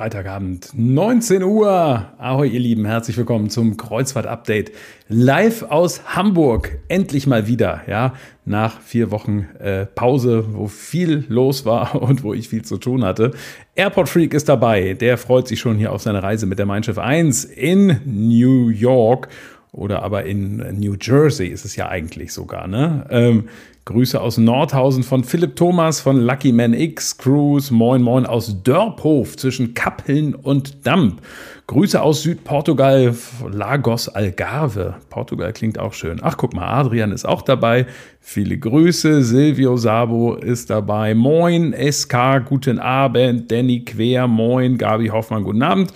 Freitagabend, 19 Uhr. Ahoi, ihr Lieben, herzlich willkommen zum Kreuzfahrt-Update. Live aus Hamburg. Endlich mal wieder, ja. Nach vier Wochen äh, Pause, wo viel los war und wo ich viel zu tun hatte. Airport Freak ist dabei. Der freut sich schon hier auf seine Reise mit der Mein Schiff 1 in New York oder aber in New Jersey ist es ja eigentlich sogar, ne? Ähm, Grüße aus Nordhausen von Philipp Thomas von Lucky Man X Cruise. Moin Moin aus Dörphof zwischen Kappeln und Damp. Grüße aus Südportugal, Lagos Algarve. Portugal klingt auch schön. Ach, guck mal, Adrian ist auch dabei. Viele Grüße. Silvio Sabo ist dabei. Moin, SK, guten Abend. Danny Quer, moin. Gabi Hoffmann, guten Abend.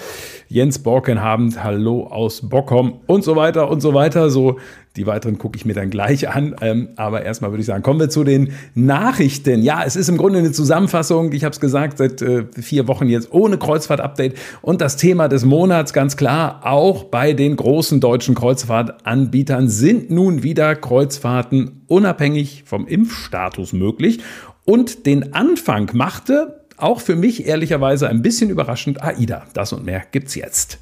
Jens Borkenhabend, hallo aus Bockhom und so weiter und so weiter. So, die weiteren gucke ich mir dann gleich an. Ähm, aber erstmal würde ich sagen, kommen wir zu den Nachrichten. Ja, es ist im Grunde eine Zusammenfassung. Ich habe es gesagt, seit äh, vier Wochen jetzt ohne Kreuzfahrt-Update. Und das Thema des Monats, ganz klar, auch bei den großen deutschen Kreuzfahrtanbietern sind nun wieder Kreuzfahrten unabhängig vom Impfstatus möglich. Und den Anfang machte auch für mich ehrlicherweise ein bisschen überraschend AIDA. Das und mehr gibt's jetzt.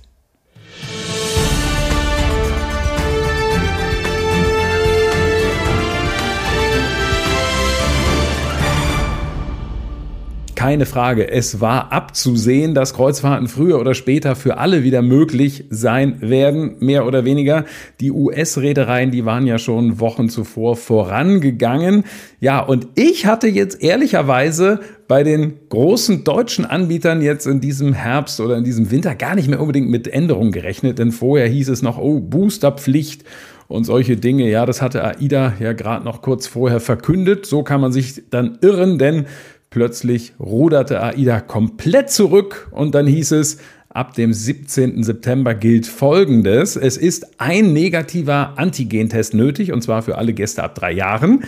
Keine Frage. Es war abzusehen, dass Kreuzfahrten früher oder später für alle wieder möglich sein werden, mehr oder weniger. Die US-Reedereien, die waren ja schon Wochen zuvor vorangegangen. Ja, und ich hatte jetzt ehrlicherweise bei den großen deutschen Anbietern jetzt in diesem Herbst oder in diesem Winter gar nicht mehr unbedingt mit Änderungen gerechnet, denn vorher hieß es noch, oh, Boosterpflicht und solche Dinge. Ja, das hatte AIDA ja gerade noch kurz vorher verkündet. So kann man sich dann irren, denn Plötzlich ruderte AIDA komplett zurück und dann hieß es, ab dem 17. September gilt Folgendes. Es ist ein negativer Antigentest nötig und zwar für alle Gäste ab drei Jahren.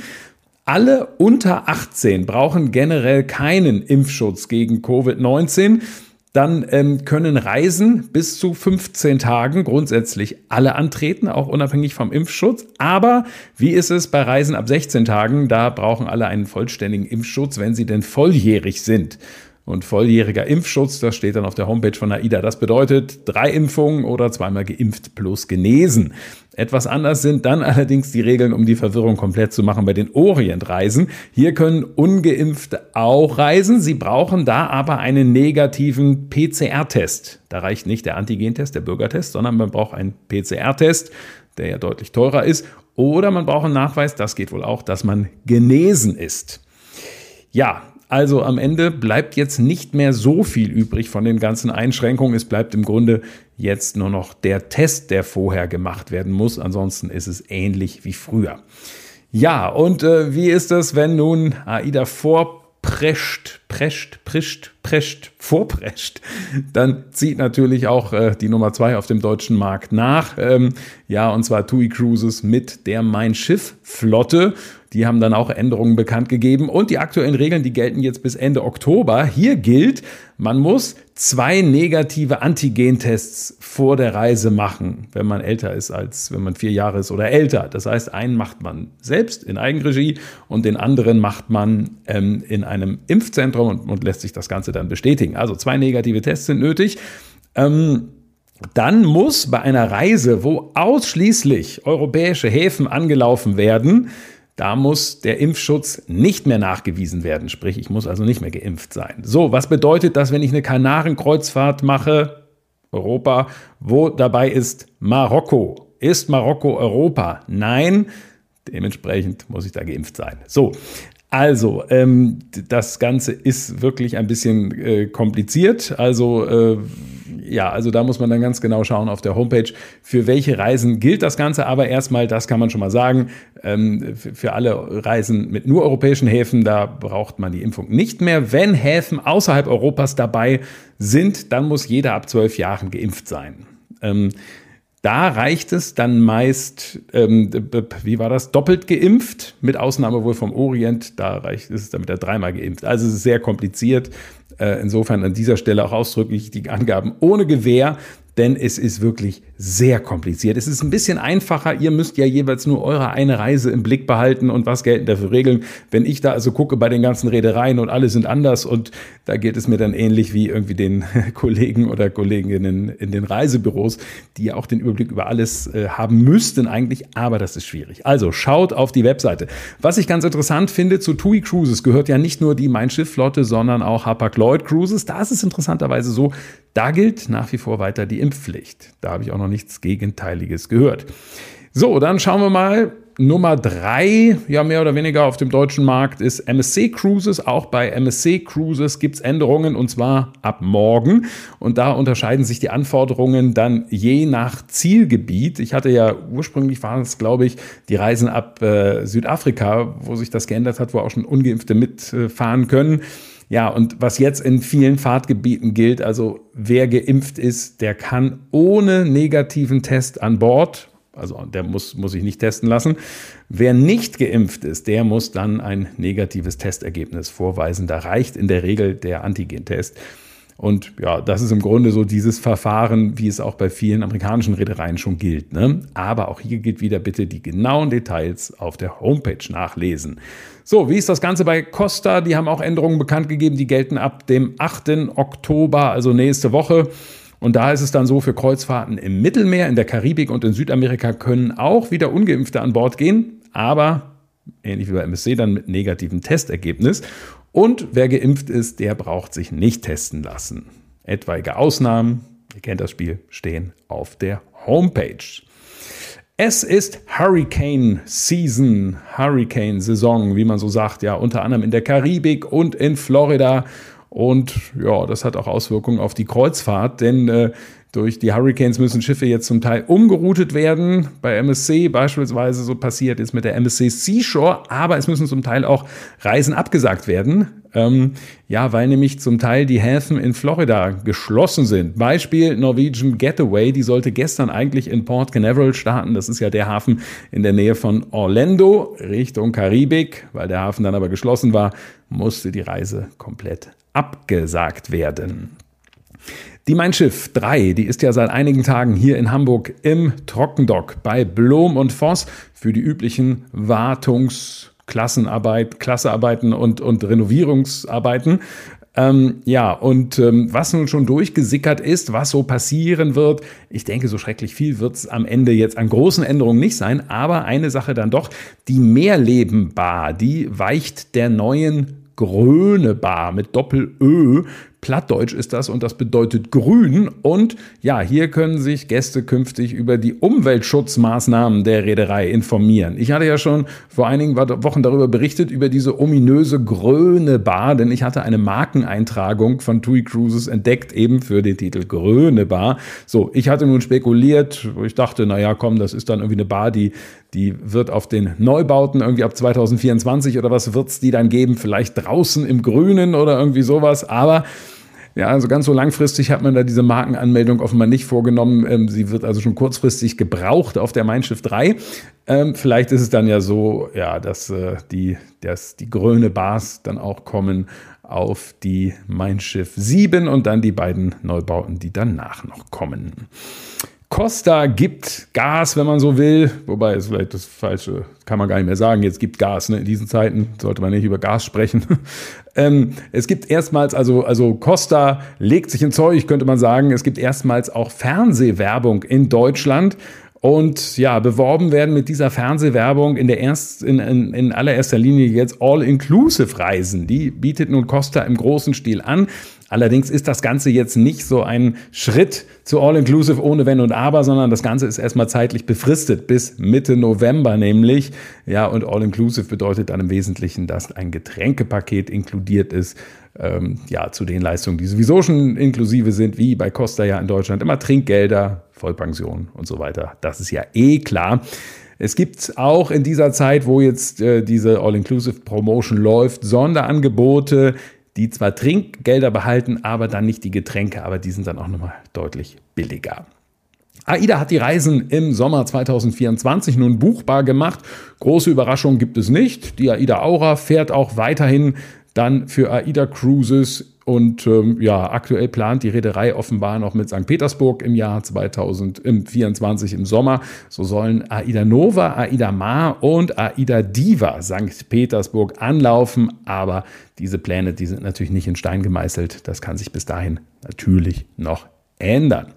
Alle unter 18 brauchen generell keinen Impfschutz gegen Covid-19 dann ähm, können Reisen bis zu 15 Tagen grundsätzlich alle antreten, auch unabhängig vom Impfschutz. Aber wie ist es bei Reisen ab 16 Tagen? Da brauchen alle einen vollständigen Impfschutz, wenn sie denn volljährig sind. Und volljähriger Impfschutz, das steht dann auf der Homepage von AIDA. Das bedeutet drei Impfungen oder zweimal geimpft plus genesen. Etwas anders sind dann allerdings die Regeln, um die Verwirrung komplett zu machen bei den Orientreisen. Hier können ungeimpfte auch reisen. Sie brauchen da aber einen negativen PCR-Test. Da reicht nicht der Antigentest, der Bürgertest, sondern man braucht einen PCR-Test, der ja deutlich teurer ist. Oder man braucht einen Nachweis, das geht wohl auch, dass man genesen ist. Ja, also am Ende bleibt jetzt nicht mehr so viel übrig von den ganzen Einschränkungen. Es bleibt im Grunde jetzt nur noch der Test, der vorher gemacht werden muss. Ansonsten ist es ähnlich wie früher. Ja, und äh, wie ist es, wenn nun AIDA vorprescht, prescht, prischt, prescht, vorprescht, dann zieht natürlich auch äh, die Nummer zwei auf dem deutschen Markt nach. Ähm, ja, und zwar TUI Cruises mit der Mein Schiff Flotte. Die haben dann auch Änderungen bekannt gegeben und die aktuellen Regeln, die gelten jetzt bis Ende Oktober. Hier gilt, man muss zwei negative Antigentests vor der Reise machen, wenn man älter ist als wenn man vier Jahre ist oder älter. Das heißt, einen macht man selbst in Eigenregie und den anderen macht man ähm, in einem Impfzentrum und, und, lässt sich das Ganze dann bestätigen. Also zwei negative Tests sind nötig. Ähm, dann muss bei einer Reise, wo ausschließlich europäische Häfen angelaufen werden, da muss der Impfschutz nicht mehr nachgewiesen werden, sprich, ich muss also nicht mehr geimpft sein. So, was bedeutet das, wenn ich eine Kanarenkreuzfahrt mache, Europa, wo dabei ist Marokko? Ist Marokko Europa? Nein, dementsprechend muss ich da geimpft sein. So, also, ähm, das Ganze ist wirklich ein bisschen äh, kompliziert. Also, äh, ja, also da muss man dann ganz genau schauen auf der Homepage, für welche Reisen gilt das Ganze. Aber erstmal, das kann man schon mal sagen, ähm, für alle Reisen mit nur europäischen Häfen, da braucht man die Impfung nicht mehr. Wenn Häfen außerhalb Europas dabei sind, dann muss jeder ab zwölf Jahren geimpft sein. Ähm, da reicht es dann meist, ähm, wie war das, doppelt geimpft, mit Ausnahme wohl vom Orient, da reicht es damit er dreimal geimpft. Also es ist sehr kompliziert. Äh, insofern an dieser Stelle auch ausdrücklich die Angaben ohne Gewähr denn es ist wirklich sehr kompliziert. Es ist ein bisschen einfacher. Ihr müsst ja jeweils nur eure eine Reise im Blick behalten und was gelten dafür Regeln. Wenn ich da also gucke bei den ganzen Reedereien und alle sind anders und da geht es mir dann ähnlich wie irgendwie den Kollegen oder Kolleginnen in den Reisebüros, die ja auch den Überblick über alles äh, haben müssten eigentlich, aber das ist schwierig. Also schaut auf die Webseite. Was ich ganz interessant finde, zu TUI Cruises gehört ja nicht nur die Mein Schiff Flotte, sondern auch Hapag-Lloyd Cruises. Da ist es interessanterweise so, da gilt nach wie vor weiter die Impfpflicht. Da habe ich auch noch nichts Gegenteiliges gehört. So, dann schauen wir mal. Nummer drei, ja mehr oder weniger auf dem deutschen Markt, ist MSC Cruises. Auch bei MSC Cruises gibt es Änderungen und zwar ab morgen. Und da unterscheiden sich die Anforderungen dann je nach Zielgebiet. Ich hatte ja ursprünglich waren es, glaube ich, die Reisen ab äh, Südafrika, wo sich das geändert hat, wo auch schon Ungeimpfte mitfahren können. Ja, und was jetzt in vielen Fahrtgebieten gilt, also wer geimpft ist, der kann ohne negativen Test an Bord, also der muss, muss sich nicht testen lassen. Wer nicht geimpft ist, der muss dann ein negatives Testergebnis vorweisen. Da reicht in der Regel der Antigentest. Und ja, das ist im Grunde so dieses Verfahren, wie es auch bei vielen amerikanischen Reedereien schon gilt. Ne? Aber auch hier gilt wieder bitte die genauen Details auf der Homepage nachlesen. So, wie ist das Ganze bei Costa? Die haben auch Änderungen bekannt gegeben, die gelten ab dem 8. Oktober, also nächste Woche. Und da ist es dann so, für Kreuzfahrten im Mittelmeer, in der Karibik und in Südamerika können auch wieder ungeimpfte an Bord gehen, aber ähnlich wie bei MSC dann mit negativem Testergebnis. Und wer geimpft ist, der braucht sich nicht testen lassen. Etwaige Ausnahmen, ihr kennt das Spiel, stehen auf der Homepage. Es ist Hurricane Season, Hurricane Saison, wie man so sagt, ja, unter anderem in der Karibik und in Florida. Und ja, das hat auch Auswirkungen auf die Kreuzfahrt, denn äh, durch die Hurricanes müssen Schiffe jetzt zum Teil umgeroutet werden. Bei MSC beispielsweise so passiert ist mit der MSC Seashore, aber es müssen zum Teil auch Reisen abgesagt werden. Ähm, ja, weil nämlich zum Teil die Häfen in Florida geschlossen sind. Beispiel Norwegian Getaway, die sollte gestern eigentlich in Port Canaveral starten. Das ist ja der Hafen in der Nähe von Orlando Richtung Karibik. Weil der Hafen dann aber geschlossen war, musste die Reise komplett abgesagt werden. Die Mein Schiff 3, die ist ja seit einigen Tagen hier in Hamburg im Trockendock bei Blom und Voss für die üblichen Wartungsklassenarbeit, Klassearbeiten und, und Renovierungsarbeiten. Ähm, ja, und ähm, was nun schon durchgesickert ist, was so passieren wird, ich denke, so schrecklich viel wird es am Ende jetzt an großen Änderungen nicht sein, aber eine Sache dann doch, die Mehrlebenbar, die weicht der neuen Gröne Bar mit Doppel-Ö Plattdeutsch ist das und das bedeutet grün. Und ja, hier können sich Gäste künftig über die Umweltschutzmaßnahmen der Reederei informieren. Ich hatte ja schon vor einigen Wochen darüber berichtet, über diese ominöse grüne Bar, denn ich hatte eine Markeneintragung von TUI Cruises entdeckt, eben für den Titel Grüne Bar. So, ich hatte nun spekuliert, ich dachte, naja, komm, das ist dann irgendwie eine Bar, die, die wird auf den Neubauten irgendwie ab 2024 oder was wird's die dann geben? Vielleicht draußen im Grünen oder irgendwie sowas. Aber ja, also ganz so langfristig hat man da diese Markenanmeldung offenbar nicht vorgenommen. Ähm, sie wird also schon kurzfristig gebraucht auf der Mein Schiff 3. Ähm, vielleicht ist es dann ja so, ja, dass äh, die, dass die grüne Bars dann auch kommen auf die Mein Schiff 7 und dann die beiden Neubauten, die danach noch kommen. Costa gibt Gas, wenn man so will. Wobei ist vielleicht das Falsche, kann man gar nicht mehr sagen. Jetzt gibt Gas. Ne? In diesen Zeiten sollte man nicht über Gas sprechen. ähm, es gibt erstmals, also, also Costa legt sich in Zeug, könnte man sagen. Es gibt erstmals auch Fernsehwerbung in Deutschland. Und ja, beworben werden mit dieser Fernsehwerbung in der erst, in, in, in allererster Linie jetzt All-Inclusive-Reisen. Die bietet nun Costa im großen Stil an. Allerdings ist das Ganze jetzt nicht so ein Schritt zu All-Inclusive ohne Wenn und Aber, sondern das Ganze ist erstmal zeitlich befristet bis Mitte November nämlich. Ja, und All-Inclusive bedeutet dann im Wesentlichen, dass ein Getränkepaket inkludiert ist. Ähm, ja, zu den Leistungen, die sowieso schon inklusive sind, wie bei Costa ja in Deutschland immer Trinkgelder, Vollpension und so weiter. Das ist ja eh klar. Es gibt auch in dieser Zeit, wo jetzt äh, diese All-Inclusive Promotion läuft, Sonderangebote, die zwar Trinkgelder behalten, aber dann nicht die Getränke, aber die sind dann auch nochmal deutlich billiger. AIDA hat die Reisen im Sommer 2024 nun buchbar gemacht. Große Überraschung gibt es nicht. Die AIDA Aura fährt auch weiterhin dann für AIDA Cruises Und ähm, ja, aktuell plant die Reederei offenbar noch mit St. Petersburg im Jahr 2024 im Sommer. So sollen Aida Nova, Aida Mar und Aida Diva St. Petersburg anlaufen. Aber diese Pläne, die sind natürlich nicht in Stein gemeißelt. Das kann sich bis dahin natürlich noch ändern.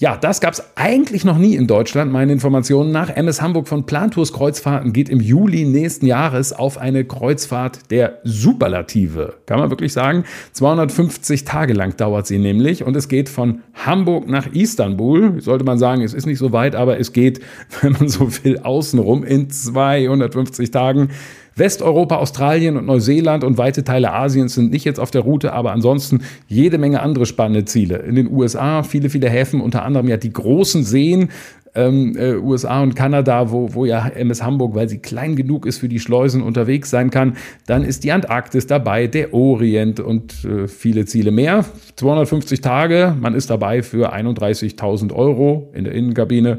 Ja, das gab es eigentlich noch nie in Deutschland, meinen Informationen nach. MS Hamburg von Plantours Kreuzfahrten geht im Juli nächsten Jahres auf eine Kreuzfahrt der Superlative. Kann man wirklich sagen. 250 Tage lang dauert sie nämlich und es geht von Hamburg nach Istanbul. Sollte man sagen, es ist nicht so weit, aber es geht, wenn man so will, außenrum in 250 Tagen. Westeuropa, Australien und Neuseeland und weite Teile Asiens sind nicht jetzt auf der Route, aber ansonsten jede Menge andere spannende Ziele. In den USA viele, viele Häfen, unter anderem ja die großen Seen, ähm, äh, USA und Kanada, wo, wo ja MS Hamburg, weil sie klein genug ist für die Schleusen unterwegs sein kann. Dann ist die Antarktis dabei, der Orient und äh, viele Ziele mehr. 250 Tage, man ist dabei für 31.000 Euro in der Innenkabine.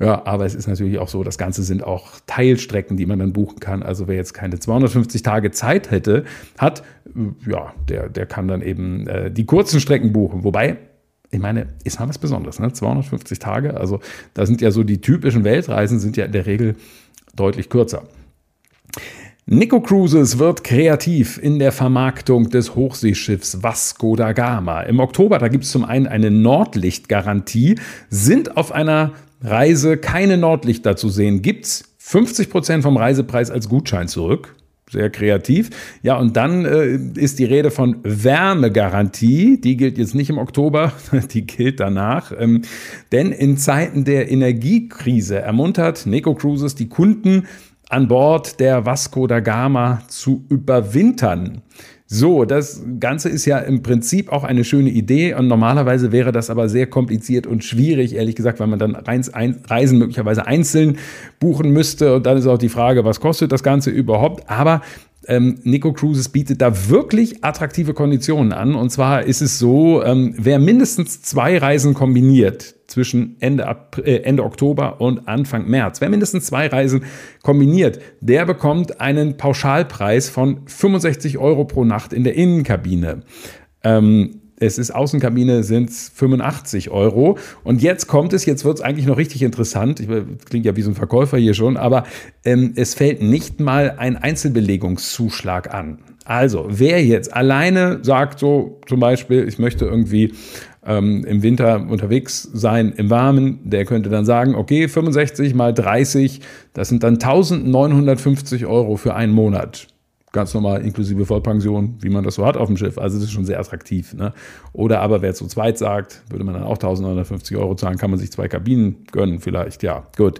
Ja, aber es ist natürlich auch so, das Ganze sind auch Teilstrecken, die man dann buchen kann. Also wer jetzt keine 250 Tage Zeit hätte, hat, ja, der, der kann dann eben äh, die kurzen Strecken buchen. Wobei, ich meine, ist mal was Besonderes, ne? 250 Tage. Also da sind ja so die typischen Weltreisen sind ja in der Regel deutlich kürzer. Nico Cruises wird kreativ in der Vermarktung des Hochseeschiffs Vasco da Gama. Im Oktober, da gibt es zum einen eine Nordlichtgarantie, sind auf einer Reise keine Nordlichter zu sehen, gibt's 50 Prozent vom Reisepreis als Gutschein zurück. Sehr kreativ. Ja, und dann äh, ist die Rede von Wärmegarantie. Die gilt jetzt nicht im Oktober, die gilt danach. Ähm, denn in Zeiten der Energiekrise ermuntert Neco Cruises die Kunden an Bord der Vasco da Gama zu überwintern. So, das Ganze ist ja im Prinzip auch eine schöne Idee und normalerweise wäre das aber sehr kompliziert und schwierig, ehrlich gesagt, weil man dann Reisen möglicherweise einzeln buchen müsste und dann ist auch die Frage, was kostet das Ganze überhaupt? Aber ähm, Nico Cruises bietet da wirklich attraktive Konditionen an. Und zwar ist es so, ähm, wer mindestens zwei Reisen kombiniert zwischen Ende, Ab äh, Ende Oktober und Anfang März, wer mindestens zwei Reisen kombiniert, der bekommt einen Pauschalpreis von 65 Euro pro Nacht in der Innenkabine. Ähm, es ist Außenkabine, sind es 85 Euro. Und jetzt kommt es, jetzt wird es eigentlich noch richtig interessant. Ich klingt ja wie so ein Verkäufer hier schon, aber ähm, es fällt nicht mal ein Einzelbelegungszuschlag an. Also, wer jetzt alleine sagt, so zum Beispiel, ich möchte irgendwie ähm, im Winter unterwegs sein im Warmen, der könnte dann sagen, okay, 65 mal 30, das sind dann 1950 Euro für einen Monat ganz normal inklusive Vollpension, wie man das so hat auf dem Schiff. Also das ist schon sehr attraktiv. Ne? Oder aber wer zu zweit sagt, würde man dann auch 1950 Euro zahlen, kann man sich zwei Kabinen gönnen vielleicht. Ja, gut.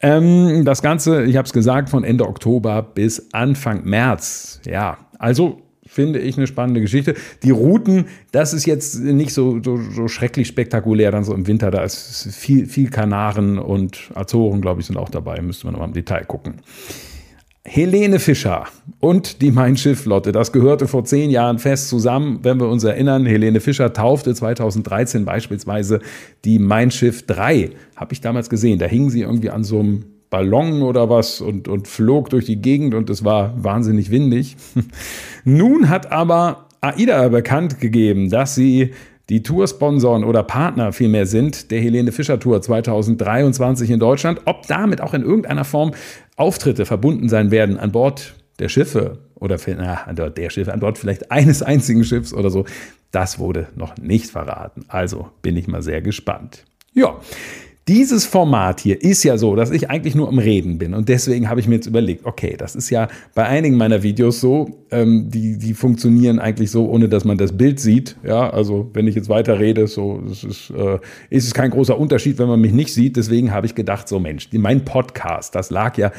Ähm, das Ganze, ich habe es gesagt, von Ende Oktober bis Anfang März. Ja, also finde ich eine spannende Geschichte. Die Routen, das ist jetzt nicht so, so, so schrecklich spektakulär, dann so im Winter. Da ist viel, viel Kanaren und Azoren, glaube ich, sind auch dabei. Müsste man nochmal im Detail gucken. Helene Fischer und die Mein Schiff-Flotte, das gehörte vor zehn Jahren fest zusammen. Wenn wir uns erinnern, Helene Fischer taufte 2013 beispielsweise die Mein Schiff 3. Habe ich damals gesehen. Da hing sie irgendwie an so einem Ballon oder was und, und flog durch die Gegend und es war wahnsinnig windig. Nun hat aber AIDA bekannt gegeben, dass sie die Toursponsoren oder Partner vielmehr sind der Helene Fischer Tour 2023 in Deutschland. Ob damit auch in irgendeiner Form Auftritte verbunden sein werden an Bord der Schiffe oder na, an Bord der Schiffe, an Bord vielleicht eines einzigen Schiffs oder so, das wurde noch nicht verraten. Also bin ich mal sehr gespannt. Ja, dieses Format hier ist ja so, dass ich eigentlich nur am Reden bin. Und deswegen habe ich mir jetzt überlegt, okay, das ist ja bei einigen meiner Videos so, ähm, die, die funktionieren eigentlich so, ohne dass man das Bild sieht. Ja, also wenn ich jetzt weiter rede, so das ist, äh, ist es kein großer Unterschied, wenn man mich nicht sieht. Deswegen habe ich gedacht, so Mensch, mein Podcast, das lag ja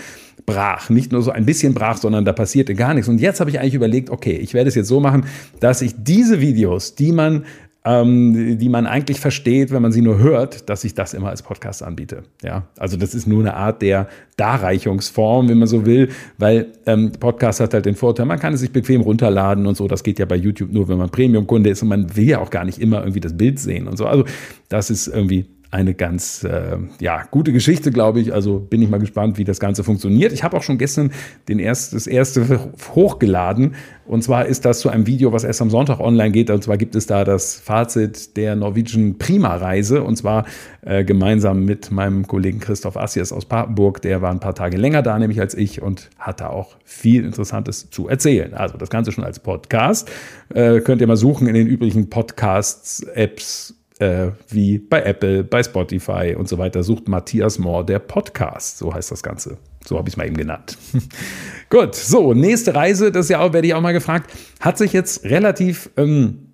brach. Nicht nur so ein bisschen brach, sondern da passierte gar nichts. Und jetzt habe ich eigentlich überlegt, okay, ich werde es jetzt so machen, dass ich diese Videos, die man ähm, die man eigentlich versteht, wenn man sie nur hört, dass ich das immer als Podcast anbiete. Ja, also das ist nur eine Art der Darreichungsform, wenn man so will, weil ähm, Podcast hat halt den Vorteil, man kann es sich bequem runterladen und so. Das geht ja bei YouTube nur, wenn man Premium-Kunde ist und man will ja auch gar nicht immer irgendwie das Bild sehen und so. Also das ist irgendwie eine ganz äh, ja, gute Geschichte, glaube ich. Also bin ich mal gespannt, wie das Ganze funktioniert. Ich habe auch schon gestern den erst, das erste hochgeladen. Und zwar ist das zu einem Video, was erst am Sonntag online geht. Und zwar gibt es da das Fazit der Norwegian Prima-Reise. Und zwar äh, gemeinsam mit meinem Kollegen Christoph Assies aus Papenburg. Der war ein paar Tage länger da, nämlich als ich, und hatte auch viel Interessantes zu erzählen. Also das Ganze schon als Podcast. Äh, könnt ihr mal suchen in den üblichen Podcasts, Apps, äh, wie bei Apple, bei Spotify und so weiter, sucht Matthias Mohr der Podcast. So heißt das Ganze. So habe ich es mal eben genannt. Gut, so, nächste Reise, das ja auch, werde ich auch mal gefragt, hat sich jetzt relativ ähm,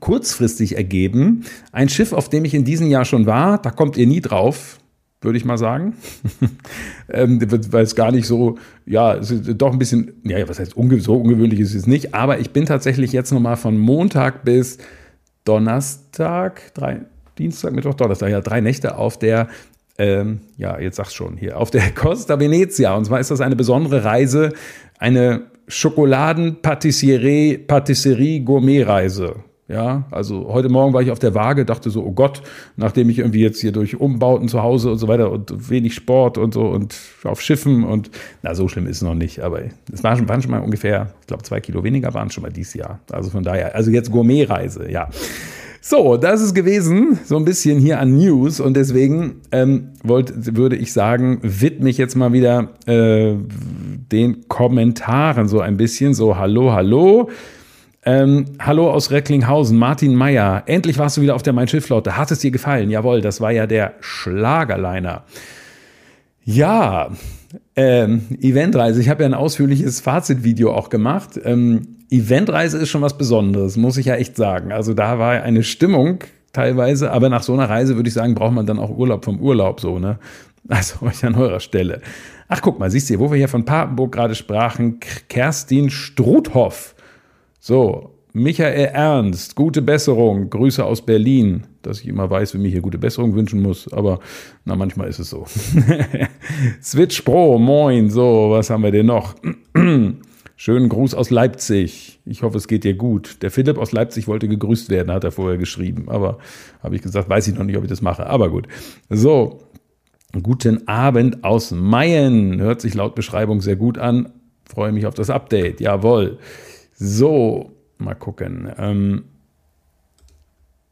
kurzfristig ergeben. Ein Schiff, auf dem ich in diesem Jahr schon war, da kommt ihr nie drauf, würde ich mal sagen. ähm, weil es gar nicht so, ja, doch ein bisschen, ja, was heißt, unge so ungewöhnlich ist es nicht, aber ich bin tatsächlich jetzt nochmal von Montag bis Donnerstag, drei, Dienstag, Mittwoch, Donnerstag, ja, drei Nächte auf der, ähm, ja, jetzt sag's schon hier, auf der Costa Venezia. Und zwar ist das eine besondere Reise, eine Schokoladen-Patisserie-Patisserie-Gourmet-Reise. Ja, also heute Morgen war ich auf der Waage, dachte so, oh Gott, nachdem ich irgendwie jetzt hier durch Umbauten zu Hause und so weiter und wenig Sport und so und auf Schiffen und na, so schlimm ist es noch nicht, aber es waren schon, waren schon mal ungefähr, ich glaube, zwei Kilo weniger waren schon mal dieses Jahr. Also von daher, also jetzt Gourmet-Reise, ja. So, das ist gewesen, so ein bisschen hier an News und deswegen ähm, wollt, würde ich sagen, widme ich jetzt mal wieder äh, den Kommentaren so ein bisschen, so hallo, hallo. Ähm, hallo aus Recklinghausen, Martin Meyer. Endlich warst du wieder auf der Mein Schiff-Flotte. Hat es dir gefallen? Jawohl, das war ja der Schlagerliner. Ja, ähm, Eventreise. Ich habe ja ein ausführliches Fazitvideo auch gemacht. Ähm, Eventreise ist schon was Besonderes, muss ich ja echt sagen. Also da war eine Stimmung teilweise, aber nach so einer Reise würde ich sagen, braucht man dann auch Urlaub vom Urlaub so, ne? Also euch an eurer Stelle. Ach, guck mal, siehst du, wo wir hier von Papenburg gerade sprachen, Kerstin Struthoff so, Michael Ernst, gute Besserung, Grüße aus Berlin. Dass ich immer weiß, wie mir hier gute Besserung wünschen muss, aber na, manchmal ist es so. Switch Pro, moin, so, was haben wir denn noch? Schönen Gruß aus Leipzig. Ich hoffe, es geht dir gut. Der Philipp aus Leipzig wollte gegrüßt werden, hat er vorher geschrieben. Aber habe ich gesagt, weiß ich noch nicht, ob ich das mache. Aber gut. So, guten Abend aus Mayen. Hört sich laut Beschreibung sehr gut an. Freue mich auf das Update. Jawohl. So, mal gucken. Ähm,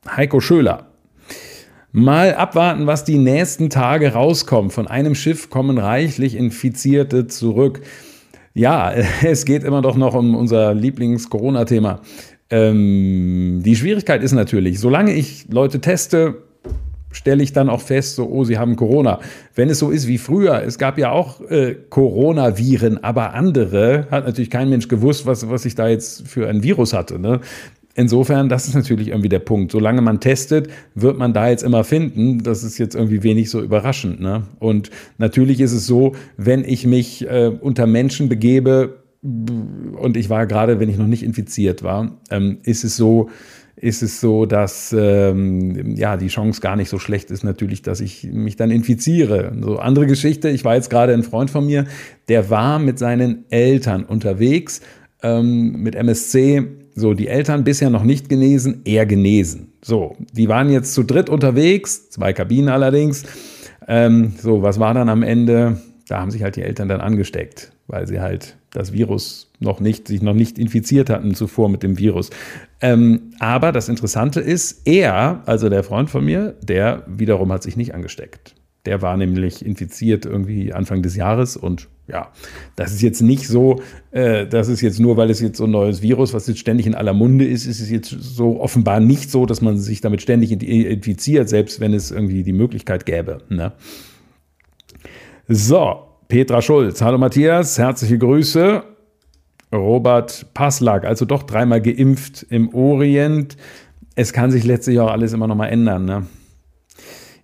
Heiko Schöler. Mal abwarten, was die nächsten Tage rauskommt. Von einem Schiff kommen reichlich Infizierte zurück. Ja, es geht immer doch noch um unser Lieblings-Corona-Thema. Ähm, die Schwierigkeit ist natürlich, solange ich Leute teste, stelle ich dann auch fest, so, oh, sie haben Corona. Wenn es so ist wie früher, es gab ja auch äh, Coronaviren, aber andere, hat natürlich kein Mensch gewusst, was, was ich da jetzt für ein Virus hatte. Ne? Insofern, das ist natürlich irgendwie der Punkt. Solange man testet, wird man da jetzt immer finden. Das ist jetzt irgendwie wenig so überraschend. Ne? Und natürlich ist es so, wenn ich mich äh, unter Menschen begebe, und ich war gerade, wenn ich noch nicht infiziert war, ähm, ist es so, ist es so, dass ähm, ja die Chance gar nicht so schlecht ist natürlich, dass ich mich dann infiziere. So andere Geschichte. Ich war jetzt gerade ein Freund von mir, der war mit seinen Eltern unterwegs ähm, mit MSC. So die Eltern bisher noch nicht genesen, er genesen. So, die waren jetzt zu dritt unterwegs, zwei Kabinen allerdings. Ähm, so, was war dann am Ende? Da haben sich halt die Eltern dann angesteckt, weil sie halt das Virus noch nicht, sich noch nicht infiziert hatten zuvor mit dem Virus. Ähm, aber das Interessante ist, er, also der Freund von mir, der wiederum hat sich nicht angesteckt. Der war nämlich infiziert irgendwie Anfang des Jahres und ja, das ist jetzt nicht so, äh, das ist jetzt nur, weil es jetzt so ein neues Virus, was jetzt ständig in aller Munde ist, ist es jetzt so offenbar nicht so, dass man sich damit ständig infiziert, selbst wenn es irgendwie die Möglichkeit gäbe. Ne? So, Petra Schulz. Hallo Matthias, herzliche Grüße. Robert Passlack, also doch dreimal geimpft im Orient. Es kann sich letztlich auch alles immer noch mal ändern. Ne?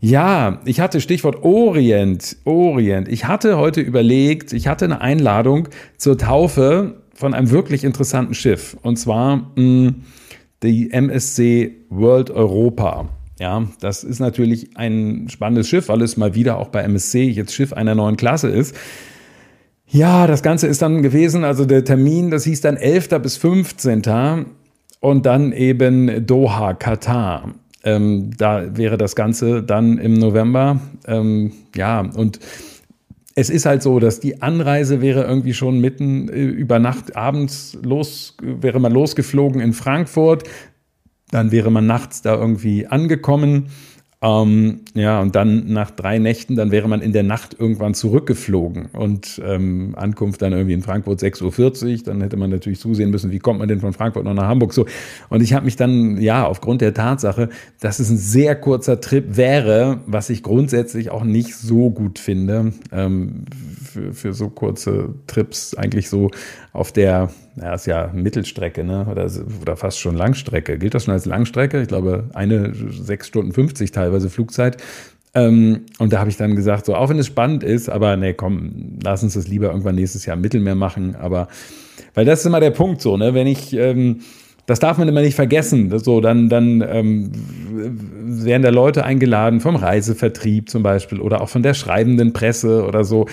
Ja, ich hatte Stichwort Orient, Orient. Ich hatte heute überlegt, ich hatte eine Einladung zur Taufe von einem wirklich interessanten Schiff. Und zwar mh, hm, die MSC World Europa. Ja, das ist natürlich ein spannendes Schiff, weil es mal wieder auch bei MSC jetzt Schiff einer neuen Klasse ist. Ja, das Ganze ist dann gewesen, also der Termin, das hieß dann 11. bis 15. und dann eben Doha, Katar. Ähm, da wäre das Ganze dann im November. Ähm, ja, und es ist halt so, dass die Anreise wäre irgendwie schon mitten äh, über Nacht abends los, wäre man losgeflogen in Frankfurt. Dann wäre man nachts da irgendwie angekommen ähm, ja, und dann nach drei Nächten, dann wäre man in der Nacht irgendwann zurückgeflogen und ähm, Ankunft dann irgendwie in Frankfurt 6.40 Uhr. Dann hätte man natürlich zusehen müssen, wie kommt man denn von Frankfurt noch nach Hamburg so. Und ich habe mich dann, ja, aufgrund der Tatsache, dass es ein sehr kurzer Trip wäre, was ich grundsätzlich auch nicht so gut finde, ähm, für, für so kurze Trips eigentlich so auf der, ja, ist ja Mittelstrecke, ne? Oder, oder fast schon Langstrecke. Gilt das schon als Langstrecke? Ich glaube, eine sechs Stunden 50 teilweise Flugzeit. Ähm, und da habe ich dann gesagt, so, auch wenn es spannend ist, aber nee, komm, lass uns das lieber irgendwann nächstes Jahr im Mittelmeer machen. Aber, weil das ist immer der Punkt so, ne? Wenn ich, ähm, das darf man immer nicht vergessen. So, dann, dann ähm, werden da Leute eingeladen vom Reisevertrieb zum Beispiel oder auch von der schreibenden Presse oder so.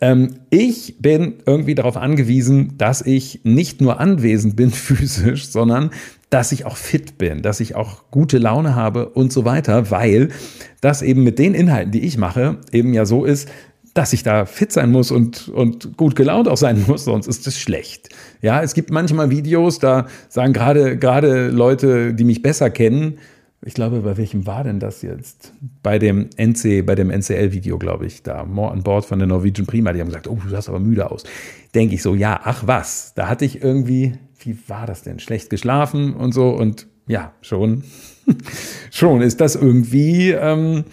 Ähm, ich bin irgendwie darauf angewiesen, dass ich nicht nur anwesend bin physisch, sondern dass ich auch fit bin, dass ich auch gute Laune habe und so weiter, weil das eben mit den Inhalten, die ich mache, eben ja so ist, dass ich da fit sein muss und, und gut gelaunt auch sein muss, sonst ist es schlecht. Ja, es gibt manchmal Videos, da sagen gerade, gerade Leute, die mich besser kennen, ich glaube, bei welchem war denn das jetzt? Bei dem NC, bei dem NCL-Video, glaube ich, da, More on Board von der Norwegian Prima, die haben gesagt, oh, du sahst aber müde aus. Denke ich so, ja, ach was, da hatte ich irgendwie, wie war das denn? Schlecht geschlafen und so und ja, schon, schon ist das irgendwie, ähm,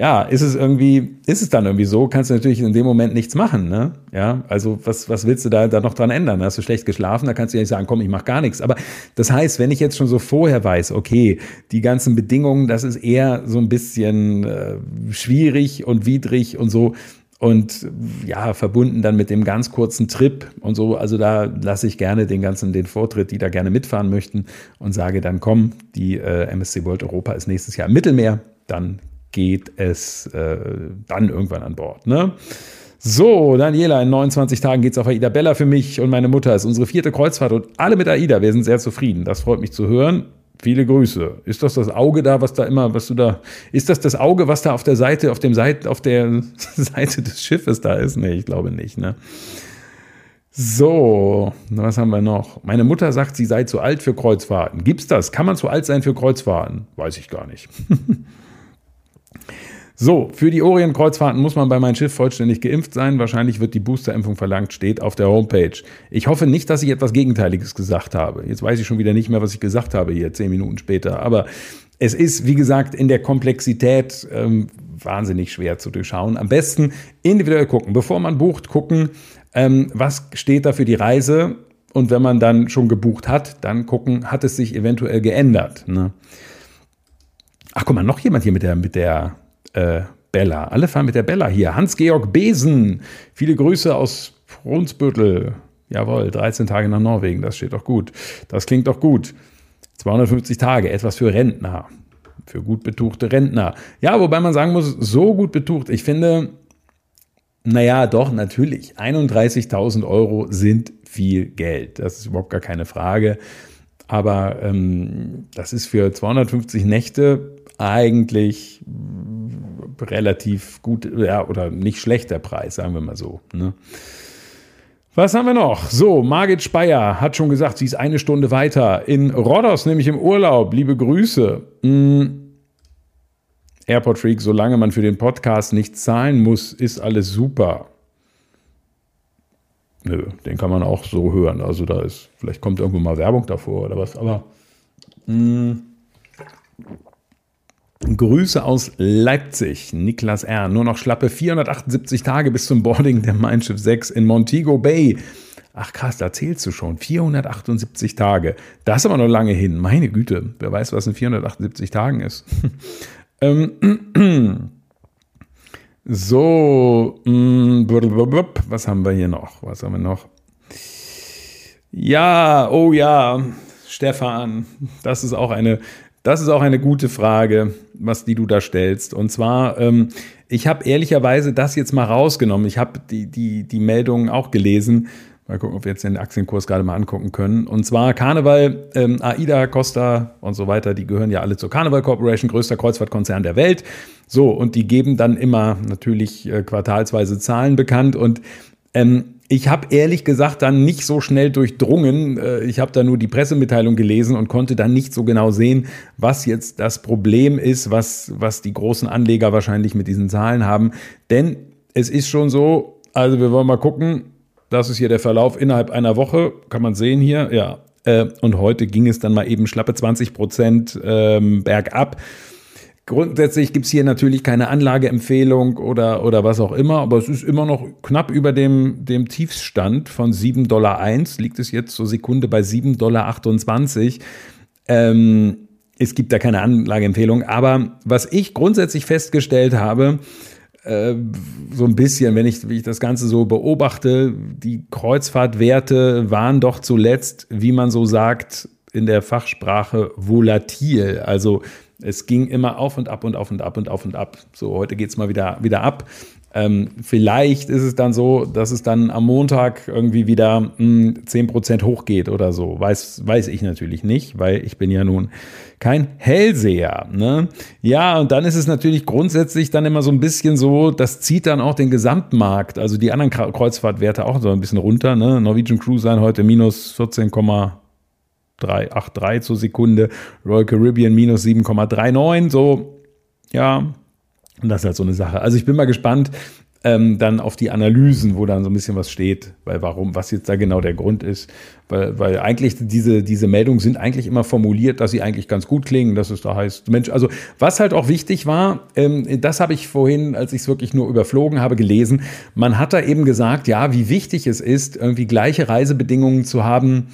ja, ist es irgendwie, ist es dann irgendwie so, kannst du natürlich in dem Moment nichts machen, ne? Ja, also was, was willst du da, da noch dran ändern? Hast du schlecht geschlafen, da kannst du ja nicht sagen, komm, ich mach gar nichts. Aber das heißt, wenn ich jetzt schon so vorher weiß, okay, die ganzen Bedingungen, das ist eher so ein bisschen äh, schwierig und widrig und so, und ja, verbunden dann mit dem ganz kurzen Trip und so. Also da lasse ich gerne den ganzen, den Vortritt, die da gerne mitfahren möchten und sage dann, komm, die äh, MSC World Europa ist nächstes Jahr im Mittelmeer, dann geht es äh, dann irgendwann an Bord. Ne? So, Daniela, in 29 Tagen geht es auf AIDA Bella für mich und meine Mutter. Ist unsere vierte Kreuzfahrt und alle mit AIDA. Wir sind sehr zufrieden. Das freut mich zu hören. Viele Grüße. Ist das das Auge da, was da immer, was du da, ist das das Auge, was da auf der Seite, auf dem Seite, auf der Seite des Schiffes da ist? Nee, ich glaube nicht, ne? So, was haben wir noch? Meine Mutter sagt, sie sei zu alt für Kreuzfahrten. Gibt's das? Kann man zu alt sein für Kreuzfahrten? Weiß ich gar nicht. So, für die Orient-Kreuzfahrten muss man bei meinem Schiff vollständig geimpft sein. Wahrscheinlich wird die Boosterimpfung verlangt, steht auf der Homepage. Ich hoffe nicht, dass ich etwas Gegenteiliges gesagt habe. Jetzt weiß ich schon wieder nicht mehr, was ich gesagt habe hier, zehn Minuten später. Aber es ist, wie gesagt, in der Komplexität ähm, wahnsinnig schwer zu durchschauen. Am besten individuell gucken. Bevor man bucht, gucken, ähm, was steht da für die Reise. Und wenn man dann schon gebucht hat, dann gucken, hat es sich eventuell geändert. Ne? Ach, guck mal, noch jemand hier mit der, mit der äh, Bella. Alle fahren mit der Bella hier. Hans-Georg Besen. Viele Grüße aus Brunsbüttel. Jawohl, 13 Tage nach Norwegen. Das steht doch gut. Das klingt doch gut. 250 Tage, etwas für Rentner. Für gut betuchte Rentner. Ja, wobei man sagen muss, so gut betucht. Ich finde, naja, doch, natürlich. 31.000 Euro sind viel Geld. Das ist überhaupt gar keine Frage. Aber ähm, das ist für 250 Nächte eigentlich relativ gut, ja, oder nicht schlechter Preis, sagen wir mal so. Ne? Was haben wir noch? So, Margit Speyer hat schon gesagt, sie ist eine Stunde weiter. In Rhodos, nämlich im Urlaub. Liebe Grüße. Hm. Airport Freak, solange man für den Podcast nicht zahlen muss, ist alles super. Nö, den kann man auch so hören. Also da ist, vielleicht kommt irgendwo mal Werbung davor oder was, aber. Mh. Grüße aus Leipzig, Niklas R. Nur noch schlappe 478 Tage bis zum Boarding der Mein Schiff 6 in Montego Bay. Ach krass, da zählst du schon. 478 Tage. Das ist aber noch lange hin. Meine Güte, wer weiß, was in 478 Tagen ist. Ähm, so, mm, was haben wir hier noch? Was haben wir noch? Ja, oh ja, Stefan, das ist auch eine das ist auch eine gute Frage, was die du da stellst. Und zwar, ähm, ich habe ehrlicherweise das jetzt mal rausgenommen. Ich habe die, die, die Meldungen auch gelesen, Mal gucken, ob wir jetzt den Aktienkurs gerade mal angucken können. Und zwar Karneval, ähm, AIDA, Costa und so weiter, die gehören ja alle zur Carnival Corporation, größter Kreuzfahrtkonzern der Welt. So, und die geben dann immer natürlich äh, quartalsweise Zahlen bekannt. Und ähm, ich habe ehrlich gesagt dann nicht so schnell durchdrungen. Äh, ich habe da nur die Pressemitteilung gelesen und konnte dann nicht so genau sehen, was jetzt das Problem ist, was, was die großen Anleger wahrscheinlich mit diesen Zahlen haben. Denn es ist schon so, also wir wollen mal gucken, das ist hier der Verlauf innerhalb einer Woche, kann man sehen hier, ja. Äh, und heute ging es dann mal eben schlappe 20 Prozent ähm, bergab. Grundsätzlich gibt es hier natürlich keine Anlageempfehlung oder, oder was auch immer, aber es ist immer noch knapp über dem, dem Tiefsstand von 7,1 Dollar. Liegt es jetzt zur Sekunde bei 7,28 Dollar. Ähm, es gibt da keine Anlageempfehlung, aber was ich grundsätzlich festgestellt habe, äh, so ein bisschen, wenn ich, wie ich das Ganze so beobachte, die Kreuzfahrtwerte waren doch zuletzt, wie man so sagt, in der Fachsprache volatil. Also es ging immer auf und ab und auf und ab und auf und ab. So, heute geht es mal wieder, wieder ab. Ähm, vielleicht ist es dann so, dass es dann am Montag irgendwie wieder mh, hm, 10% hochgeht oder so. Weiß, weiß ich natürlich nicht, weil ich bin ja nun kein Hellseher. Ne? Ja, und dann ist es natürlich grundsätzlich dann immer so ein bisschen so, das zieht dann auch den Gesamtmarkt, also die anderen Kreuzfahrtwerte auch so ein bisschen runter. Ne? Norwegian Cruise Line heute minus 14,383 zur Sekunde, Royal Caribbean minus 7,39, so, ja, und das ist halt so eine Sache. Also ich bin mal gespannt ähm, dann auf die Analysen, wo dann so ein bisschen was steht, weil warum, was jetzt da genau der Grund ist. Weil, weil eigentlich diese, diese Meldungen sind eigentlich immer formuliert, dass sie eigentlich ganz gut klingen, dass es da heißt, Mensch, also was halt auch wichtig war, ähm, das habe ich vorhin, als ich es wirklich nur überflogen habe, gelesen, man hat da eben gesagt, ja, wie wichtig es ist, irgendwie gleiche Reisebedingungen zu haben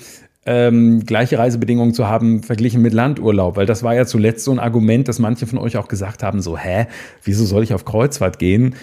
ähm, gleiche Reisebedingungen zu haben verglichen mit Landurlaub, weil das war ja zuletzt so ein Argument, dass manche von euch auch gesagt haben, so, hä, wieso soll ich auf Kreuzfahrt gehen?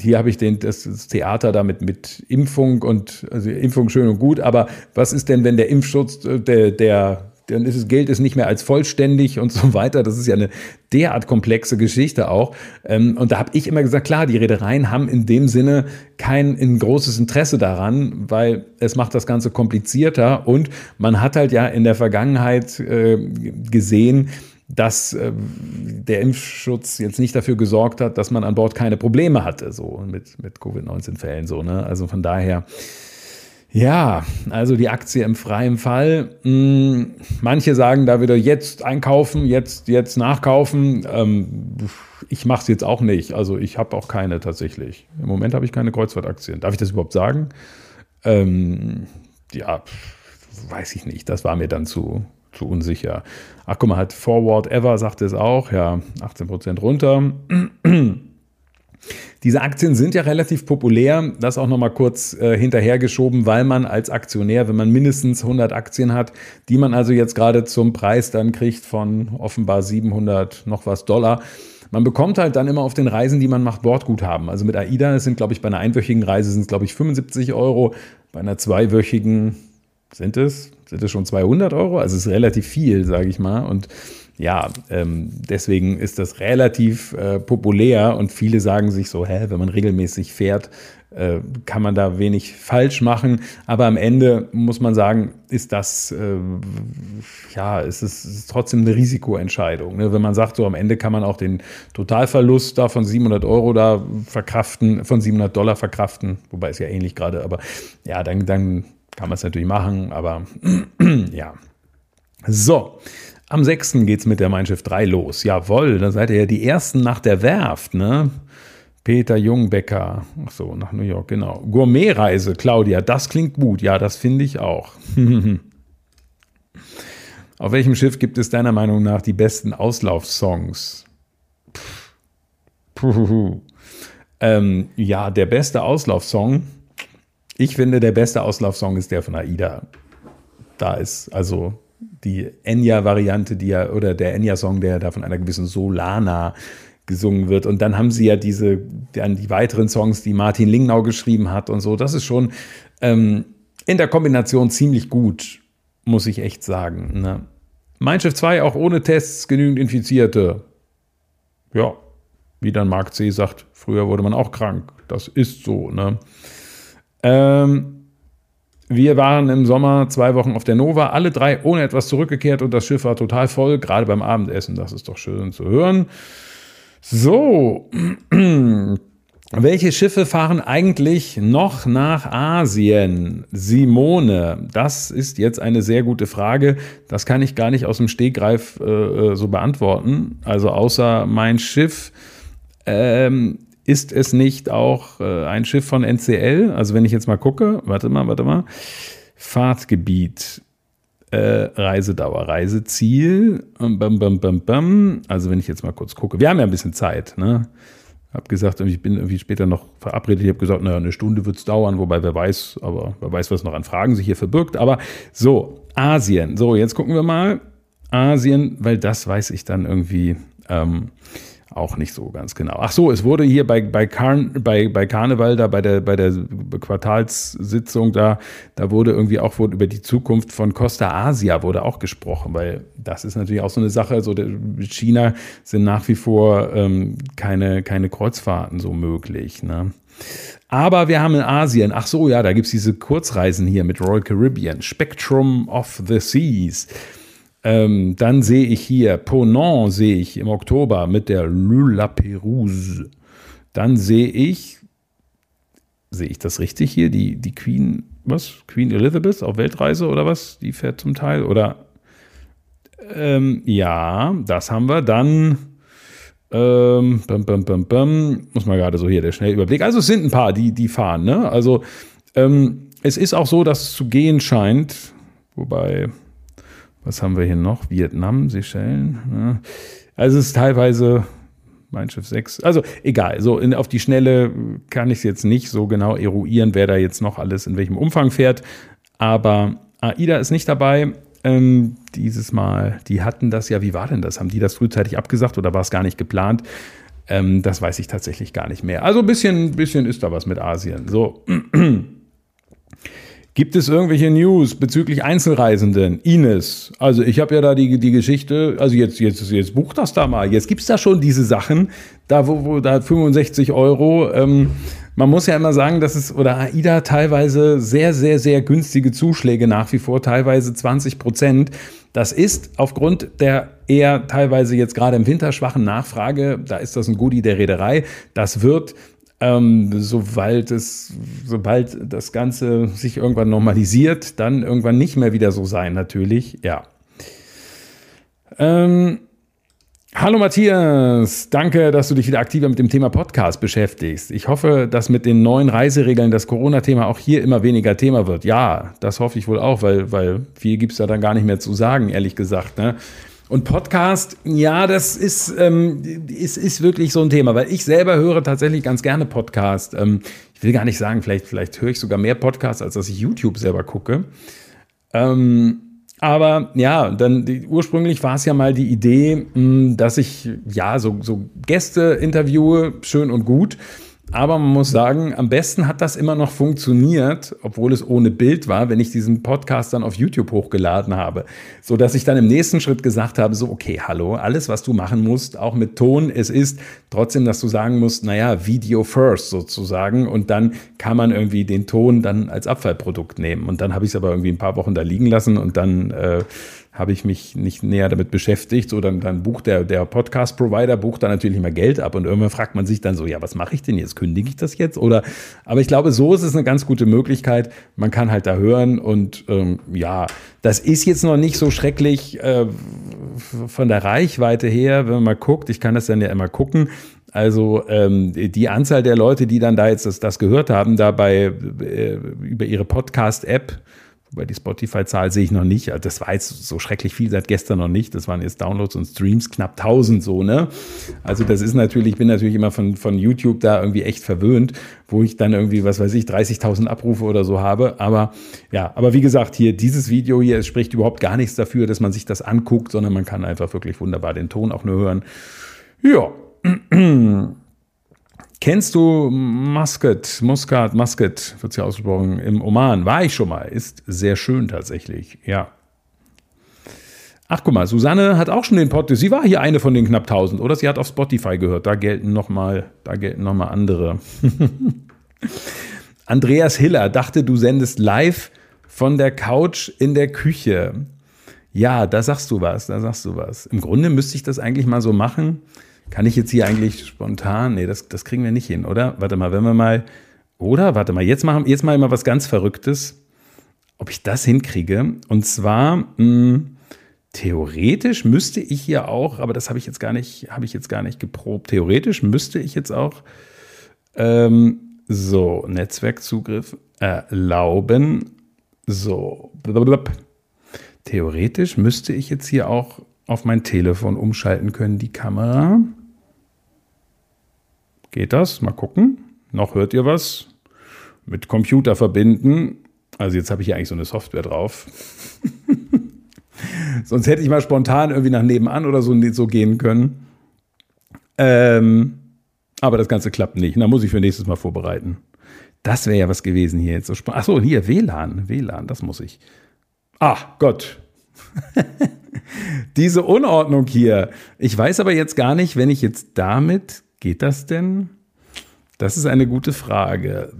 Hier habe ich den, das, Theater damit mit Impfung und, also Impfung schön und gut, aber was ist denn, wenn der Impfschutz, äh, der, der dann ist es, gilt es nicht mehr als vollständig und so weiter. Das ist ja eine derart komplexe Geschichte auch. Ähm, und da habe ich immer gesagt, klar, die Reedereien haben in dem Sinne kein ein großes Interesse daran, weil es macht das Ganze komplizierter und man hat halt ja in der Vergangenheit äh, gesehen, dass äh, der Impfschutz jetzt nicht dafür gesorgt hat, dass man an Bord keine Probleme hatte, so mit, mit Covid-19-Fällen, so, ne? Also von daher, ja, also die Aktie im freien Fall. Hm, manche sagen da wieder jetzt einkaufen, jetzt, jetzt nachkaufen. Ähm, ich mache es jetzt auch nicht. Also ich habe auch keine tatsächlich. Im Moment habe ich keine Kreuzfahrtaktien. Darf ich das überhaupt sagen? Ähm, ja, weiß ich nicht. Das war mir dann zu, zu unsicher. Ach guck mal, hat Forward Ever sagt es auch. Ja, 18% runter. Diese Aktien sind ja relativ populär, das auch nochmal kurz äh, hinterhergeschoben, weil man als Aktionär, wenn man mindestens 100 Aktien hat, die man also jetzt gerade zum Preis dann kriegt von offenbar 700 noch was Dollar, man bekommt halt dann immer auf den Reisen, die man macht, Bordguthaben. Also mit AIDA sind, glaube ich, bei einer einwöchigen Reise sind es, glaube ich, 75 Euro, bei einer zweiwöchigen sind es, sind es schon 200 Euro, also es ist relativ viel, sage ich mal. Und ja, ähm, deswegen ist das relativ äh, populär und viele sagen sich so, hä, wenn man regelmäßig fährt, äh, kann man da wenig falsch machen. Aber am Ende muss man sagen, ist das, äh, ja, ist es ist trotzdem eine Risikoentscheidung. Ne? Wenn man sagt, so am Ende kann man auch den Totalverlust da von 700 Euro da verkraften, von 700 Dollar verkraften, wobei es ja ähnlich gerade, aber ja, dann, dann kann man es natürlich machen, aber ja. So, am 6. geht's mit der Mein Schiff 3 los. Jawohl, da seid ihr ja die Ersten nach der Werft, ne? Peter Jungbecker, ach so, nach New York, genau. Gourmetreise, Claudia, das klingt gut. Ja, das finde ich auch. Auf welchem Schiff gibt es deiner Meinung nach die besten Auslaufsongs? Ähm, ja, der beste Auslaufsong. Ich finde, der beste Auslaufsong ist der von Aida. Da ist also die Enya-Variante, die ja, oder der Enya-Song, der da von einer gewissen Solana gesungen wird. Und dann haben sie ja diese, dann die weiteren Songs, die Martin Lingnau geschrieben hat und so. Das ist schon ähm, in der Kombination ziemlich gut, muss ich echt sagen. Ne? Mein Schiff 2 auch ohne Tests genügend Infizierte. Ja, wie dann Mark C. sagt, früher wurde man auch krank. Das ist so. Ne? Ähm, wir waren im Sommer zwei Wochen auf der Nova, alle drei ohne etwas zurückgekehrt und das Schiff war total voll, gerade beim Abendessen. Das ist doch schön zu hören. So, welche Schiffe fahren eigentlich noch nach Asien? Simone, das ist jetzt eine sehr gute Frage. Das kann ich gar nicht aus dem Stegreif äh, äh so beantworten. Also außer mein Schiff ähm, ist es nicht auch äh, ein Schiff von NCL? Also wenn ich jetzt mal gucke, warte mal, warte mal. Fahrtgebiet, äh, Reisedauer, Reiseziel, bam, bam, bam, bam. Also wenn ich jetzt mal kurz gucke, wir haben ja ein bisschen Zeit, ne? Hab gesagt, ich bin irgendwie später noch verabredet. Ich habe gesagt, naja, eine Stunde wird es dauern, wobei wer weiß, aber wer weiß, was noch an Fragen sich hier verbirgt. Aber so, Asien. So, jetzt gucken wir mal. Asien, weil das weiß ich dann irgendwie. Ähm, auch nicht so ganz genau. Ach so, es wurde hier bei, bei, Karn, bei, bei Karneval, da bei der, bei der Quartalssitzung, da, da wurde irgendwie auch wurde über die Zukunft von Costa Asia wurde auch gesprochen, weil das ist natürlich auch so eine Sache. Also China sind nach wie vor ähm, keine, keine Kreuzfahrten so möglich. Ne? Aber wir haben in Asien, ach so, ja, da gibt es diese Kurzreisen hier mit Royal Caribbean, Spectrum of the Seas. Ähm, dann sehe ich hier Ponant sehe ich im Oktober mit der Lula Perouse. Dann sehe ich, sehe ich das richtig hier, die, die Queen, was? Queen Elizabeth auf Weltreise oder was? Die fährt zum Teil oder ähm, ja, das haben wir. Dann ähm, bam, bam, bam, bam, muss man gerade so hier der Schnellüberblick. Also es sind ein paar, die, die fahren. Ne? Also ähm, es ist auch so, dass es zu gehen scheint, wobei was haben wir hier noch? Vietnam, Seychellen. Ja. Also es ist teilweise mein Schiff 6. Also egal, so in, auf die Schnelle kann ich es jetzt nicht so genau eruieren, wer da jetzt noch alles in welchem Umfang fährt. Aber AIDA ist nicht dabei. Ähm, dieses Mal, die hatten das ja, wie war denn das? Haben die das frühzeitig abgesagt oder war es gar nicht geplant? Ähm, das weiß ich tatsächlich gar nicht mehr. Also ein bisschen, bisschen ist da was mit Asien. So. Gibt es irgendwelche News bezüglich Einzelreisenden? Ines, also ich habe ja da die, die Geschichte, also jetzt, jetzt, jetzt buch das da mal. Jetzt gibt's da schon diese Sachen, da wo, wo da 65 Euro. Ähm, man muss ja immer sagen, dass es, oder AIDA teilweise sehr, sehr, sehr günstige Zuschläge nach wie vor, teilweise 20 Prozent. Das ist aufgrund der eher teilweise jetzt gerade im Winter schwachen Nachfrage, da ist das ein Goodie der Reederei. Das wird ähm, sobald es, sobald das Ganze sich irgendwann normalisiert, dann irgendwann nicht mehr wieder so sein, natürlich. Ja. Ähm, Hallo Matthias, danke, dass du dich wieder aktiver mit dem Thema Podcast beschäftigst. Ich hoffe, dass mit den neuen Reiseregeln das Corona-Thema auch hier immer weniger Thema wird. Ja, das hoffe ich wohl auch, weil, weil viel gibt's da dann gar nicht mehr zu sagen, ehrlich gesagt. Ne? Und Podcast, ja, das ist, ähm, ist, ist wirklich so ein Thema, weil ich selber höre tatsächlich ganz gerne Podcast. Ähm, ich will gar nicht sagen, vielleicht, vielleicht höre ich sogar mehr Podcasts, als dass ich YouTube selber gucke. Ähm, aber ja, dann die, ursprünglich war es ja mal die Idee, mh, dass ich ja so, so Gäste interviewe, schön und gut. Aber man muss sagen, am besten hat das immer noch funktioniert, obwohl es ohne Bild war, wenn ich diesen Podcast dann auf YouTube hochgeladen habe. So dass ich dann im nächsten Schritt gesagt habe, so, okay, hallo, alles, was du machen musst, auch mit Ton, es ist trotzdem, dass du sagen musst, naja, Video first sozusagen. Und dann kann man irgendwie den Ton dann als Abfallprodukt nehmen. Und dann habe ich es aber irgendwie ein paar Wochen da liegen lassen und dann äh, habe ich mich nicht näher damit beschäftigt. So, dann, dann bucht der, der Podcast-Provider, bucht dann natürlich immer Geld ab und irgendwann fragt man sich dann so, ja, was mache ich denn jetzt? Kündige ich das jetzt? Oder, aber ich glaube, so ist es eine ganz gute Möglichkeit. Man kann halt da hören und ähm, ja, das ist jetzt noch nicht so schrecklich äh, von der Reichweite her, wenn man mal guckt. Ich kann das dann ja immer gucken. Also ähm, die Anzahl der Leute, die dann da jetzt das, das gehört haben, da bei, äh, über ihre Podcast-App, Wobei die Spotify-Zahl sehe ich noch nicht. Also das war jetzt so schrecklich viel seit gestern noch nicht. Das waren jetzt Downloads und Streams knapp 1000 so, ne? Also das ist natürlich, ich bin natürlich immer von, von YouTube da irgendwie echt verwöhnt, wo ich dann irgendwie, was weiß ich, 30.000 Abrufe oder so habe. Aber ja, aber wie gesagt, hier dieses Video hier, es spricht überhaupt gar nichts dafür, dass man sich das anguckt, sondern man kann einfach wirklich wunderbar den Ton auch nur hören. Ja. Kennst du Muscat, Muscat, Muscat, wird ja ausgesprochen, im Oman? War ich schon mal. Ist sehr schön tatsächlich, ja. Ach, guck mal, Susanne hat auch schon den Podcast. Sie war hier eine von den knapp 1000, oder? Sie hat auf Spotify gehört. Da gelten nochmal, da gelten noch andere. Andreas Hiller dachte, du sendest live von der Couch in der Küche. Ja, da sagst du was, da sagst du was. Im Grunde müsste ich das eigentlich mal so machen. Kann ich jetzt hier eigentlich spontan? Nee, das, das kriegen wir nicht hin, oder? Warte mal, wenn wir mal. Oder? Warte mal, jetzt machen jetzt mal mal was ganz Verrücktes. Ob ich das hinkriege? Und zwar, mh, hm, theoretisch müsste ich hier auch, aber das habe ich jetzt gar nicht, habe ich jetzt gar nicht geprobt. Theoretisch müsste ich jetzt auch ähm, so Netzwerkzugriff erlauben. So. Blablabla. Theoretisch müsste ich jetzt hier auch auf mein Telefon umschalten können, die Kamera. Geht das? Mal gucken. Noch hört ihr was? Mit Computer verbinden. Also jetzt habe ich hier eigentlich so eine Software drauf. Sonst hätte ich mal spontan irgendwie nach nebenan oder so, so gehen können. Ähm, aber das Ganze klappt nicht. Da muss ich für nächstes Mal vorbereiten. Das wäre ja was gewesen hier jetzt. So Achso, hier WLAN. WLAN, das muss ich. Ach Gott. Diese Unordnung hier. Ich weiß aber jetzt gar nicht, wenn ich jetzt damit, geht das denn? Das ist eine gute Frage.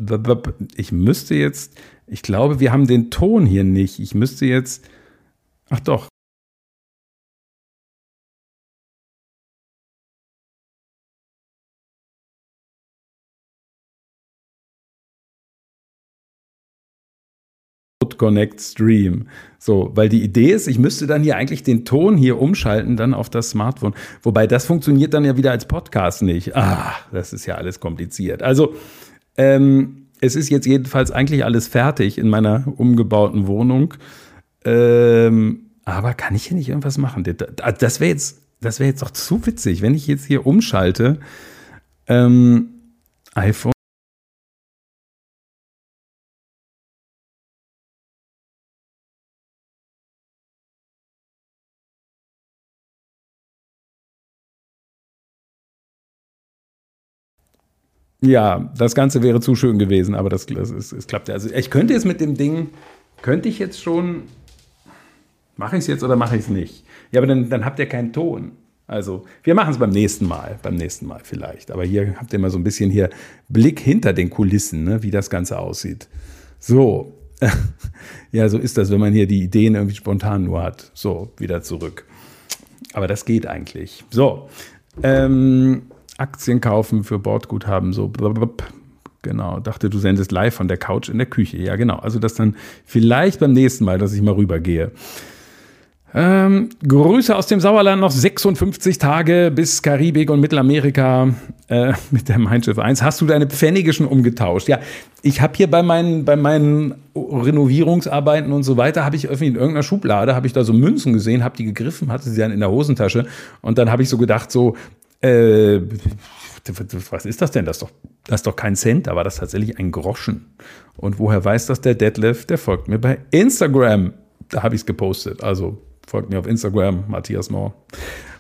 Ich müsste jetzt, ich glaube, wir haben den Ton hier nicht. Ich müsste jetzt, ach doch, Connect Stream. So, weil die Idee ist, ich müsste dann hier eigentlich den Ton hier umschalten, dann auf das Smartphone. Wobei das funktioniert dann ja wieder als Podcast nicht. Ah, das ist ja alles kompliziert. Also, ähm, es ist jetzt jedenfalls eigentlich alles fertig in meiner umgebauten Wohnung. Ähm, aber kann ich hier nicht irgendwas machen? Das wäre jetzt, das wäre jetzt doch zu witzig, wenn ich jetzt hier umschalte. Ähm, iPhone. Ja, das Ganze wäre zu schön gewesen, aber das, das, ist, es klappt ja. Also ich könnte jetzt mit dem Ding, könnte ich jetzt schon, mache ich es jetzt oder mache ich es nicht? Ja, aber dann, dann habt ihr keinen Ton. Also wir machen es beim nächsten Mal, beim nächsten Mal vielleicht. Aber hier habt ihr mal so ein bisschen hier Blick hinter den Kulissen, ne, wie das Ganze aussieht. So, ja, so ist das, wenn man hier die Ideen irgendwie spontan nur hat. So, wieder zurück. Aber das geht eigentlich. So, ähm, Aktien kaufen für Bordguthaben, so. Genau, dachte, du sendest live von der Couch in der Küche. Ja, genau. Also das dann vielleicht beim nächsten Mal, dass ich mal rübergehe. Ähm, Grüße aus dem Sauerland, noch 56 Tage bis Karibik und Mittelamerika äh, mit der Mein Schiff 1. Hast du deine Pfennige schon umgetauscht? Ja, ich habe hier bei meinen, bei meinen Renovierungsarbeiten und so weiter, habe ich irgendwie in irgendeiner Schublade, habe ich da so Münzen gesehen, habe die gegriffen, hatte sie dann in der Hosentasche und dann habe ich so gedacht, so, äh, was ist das denn? Das ist, doch, das ist doch kein Cent, da war das tatsächlich ein Groschen. Und woher weiß das der Detlef? Der folgt mir bei Instagram. Da habe ich es gepostet. Also folgt mir auf Instagram, Matthias Mohr.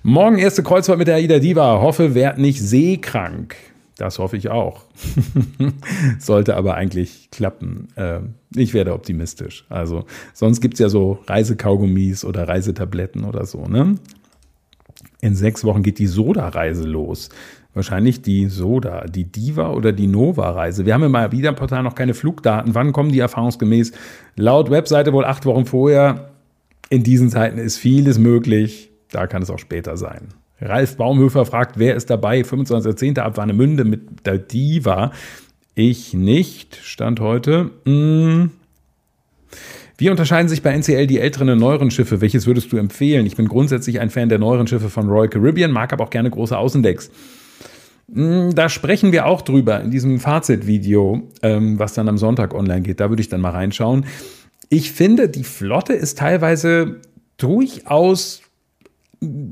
Morgen erste Kreuzfahrt mit der Aida Diva. Hoffe, werd nicht seekrank. Das hoffe ich auch. Sollte aber eigentlich klappen. Äh, ich werde optimistisch. Also, sonst gibt es ja so Reisekaugummis oder Reisetabletten oder so, ne? In sechs Wochen geht die Soda-Reise los. Wahrscheinlich die Soda, die Diva oder die Nova-Reise. Wir haben im mal wieder Portal noch keine Flugdaten. Wann kommen die erfahrungsgemäß? Laut Webseite wohl acht Wochen vorher. In diesen Zeiten ist vieles möglich. Da kann es auch später sein. Ralf Baumhöfer fragt, wer ist dabei? 25.10. ab Warnemünde mit der Diva. Ich nicht. Stand heute. Hm. Wie unterscheiden sich bei NCL die älteren und neueren Schiffe? Welches würdest du empfehlen? Ich bin grundsätzlich ein Fan der neueren Schiffe von Royal Caribbean, mag aber auch gerne große Außendecks. Hm, da sprechen wir auch drüber in diesem Fazitvideo, ähm, was dann am Sonntag online geht. Da würde ich dann mal reinschauen. Ich finde, die Flotte ist teilweise durchaus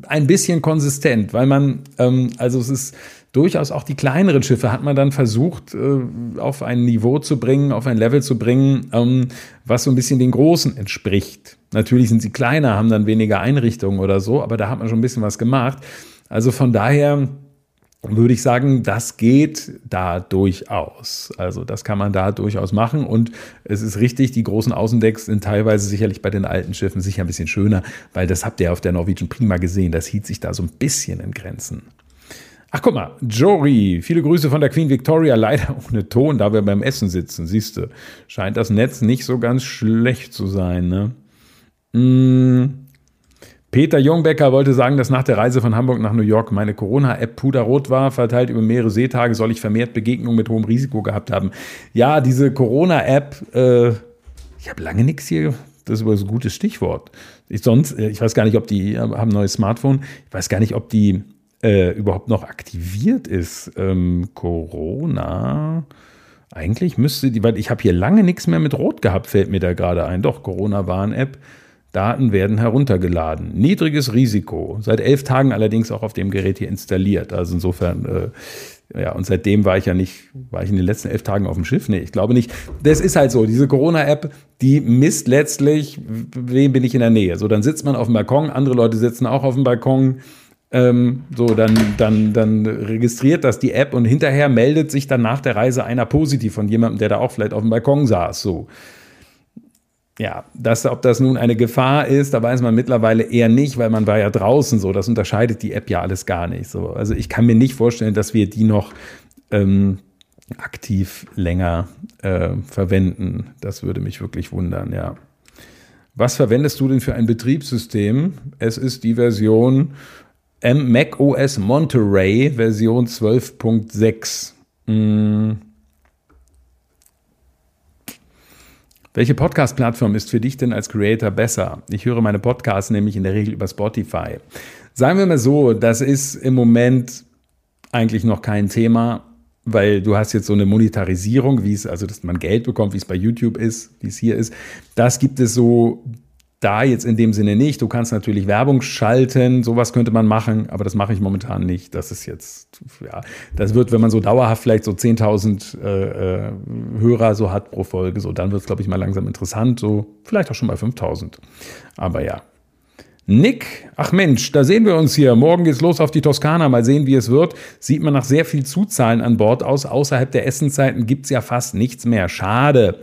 ein bisschen konsistent, weil man, ähm, also es ist durchaus auch die kleineren Schiffe hat man dann versucht, äh, auf ein Niveau zu bringen, auf ein Level zu bringen, ähm, was so ein bisschen den großen entspricht. Natürlich sind sie kleiner, haben dann weniger Einrichtungen oder so, aber da hat man schon ein bisschen was gemacht. Also von daher würde ich sagen, das geht da durchaus. Also das kann man da durchaus machen und es ist richtig, die großen Außendecks sind teilweise sicherlich bei den alten Schiffen sicher ein bisschen schöner, weil das habt ihr auf der Norwegian Prima gesehen, das hielt sich da so ein bisschen in Grenzen. Ach, guck mal, Jory, viele Grüße von der Queen Victoria, leider ohne Ton, da wir beim Essen sitzen, siehst du. Scheint das Netz nicht so ganz schlecht zu sein, ne? Mm. Peter Jungbecker wollte sagen, dass nach der Reise von Hamburg nach New York meine Corona-App puderrot war, verteilt über mehrere Seetage, soll ich vermehrt Begegnungen mit hohem Risiko gehabt haben. Ja, diese Corona-App, äh, ich habe lange nichts hier, das ist aber so ein gutes Stichwort. Ich sonst, äh, ich weiß gar nicht, ob die haben ein neues Smartphone, ich weiß gar nicht, ob die äh, überhaupt noch aktiviert ist. Ähm, Corona. Eigentlich müsste die, weil ich habe hier lange nichts mehr mit Rot gehabt, fällt mir da gerade ein. Doch, Corona-Warn-App. Daten werden heruntergeladen. Niedriges Risiko. Seit elf Tagen allerdings auch auf dem Gerät hier installiert. Also insofern, äh, ja, und seitdem war ich ja nicht, war ich in den letzten elf Tagen auf dem Schiff? Nee, ich glaube nicht. Das ist halt so. Diese Corona-App, die misst letztlich, wem bin ich in der Nähe. So, dann sitzt man auf dem Balkon, andere Leute sitzen auch auf dem Balkon. Ähm, so, dann, dann, dann registriert das die App und hinterher meldet sich dann nach der Reise einer positiv von jemandem, der da auch vielleicht auf dem Balkon saß. So ja, das, ob das nun eine Gefahr ist, da weiß man mittlerweile eher nicht, weil man war ja draußen so. Das unterscheidet die App ja alles gar nicht so. Also ich kann mir nicht vorstellen, dass wir die noch ähm, aktiv länger äh, verwenden. Das würde mich wirklich wundern, ja. Was verwendest du denn für ein Betriebssystem? Es ist die Version Mac OS Monterey, Version 12.6. Hm. Welche Podcast-Plattform ist für dich denn als Creator besser? Ich höre meine Podcasts nämlich in der Regel über Spotify. Sagen wir mal so, das ist im Moment eigentlich noch kein Thema, weil du hast jetzt so eine Monetarisierung, wie es, also dass man Geld bekommt, wie es bei YouTube ist, wie es hier ist. Das gibt es so da jetzt in dem Sinne nicht. Du kannst natürlich Werbung schalten, sowas könnte man machen, aber das mache ich momentan nicht. Das ist jetzt, ja, das wird, wenn man so dauerhaft vielleicht so 10.000 äh, äh, Hörer so hat pro Folge, so dann wird es, glaube ich, mal langsam interessant, so vielleicht auch schon bei 5.000. Aber ja. Nick, ach Mensch, da sehen wir uns hier. Morgen geht's los auf die Toskana. Mal sehen, wie es wird. Sieht man nach sehr viel Zuzahlen an Bord aus. Außerhalb der Essenzeiten gibt's ja fast nichts mehr. Schade.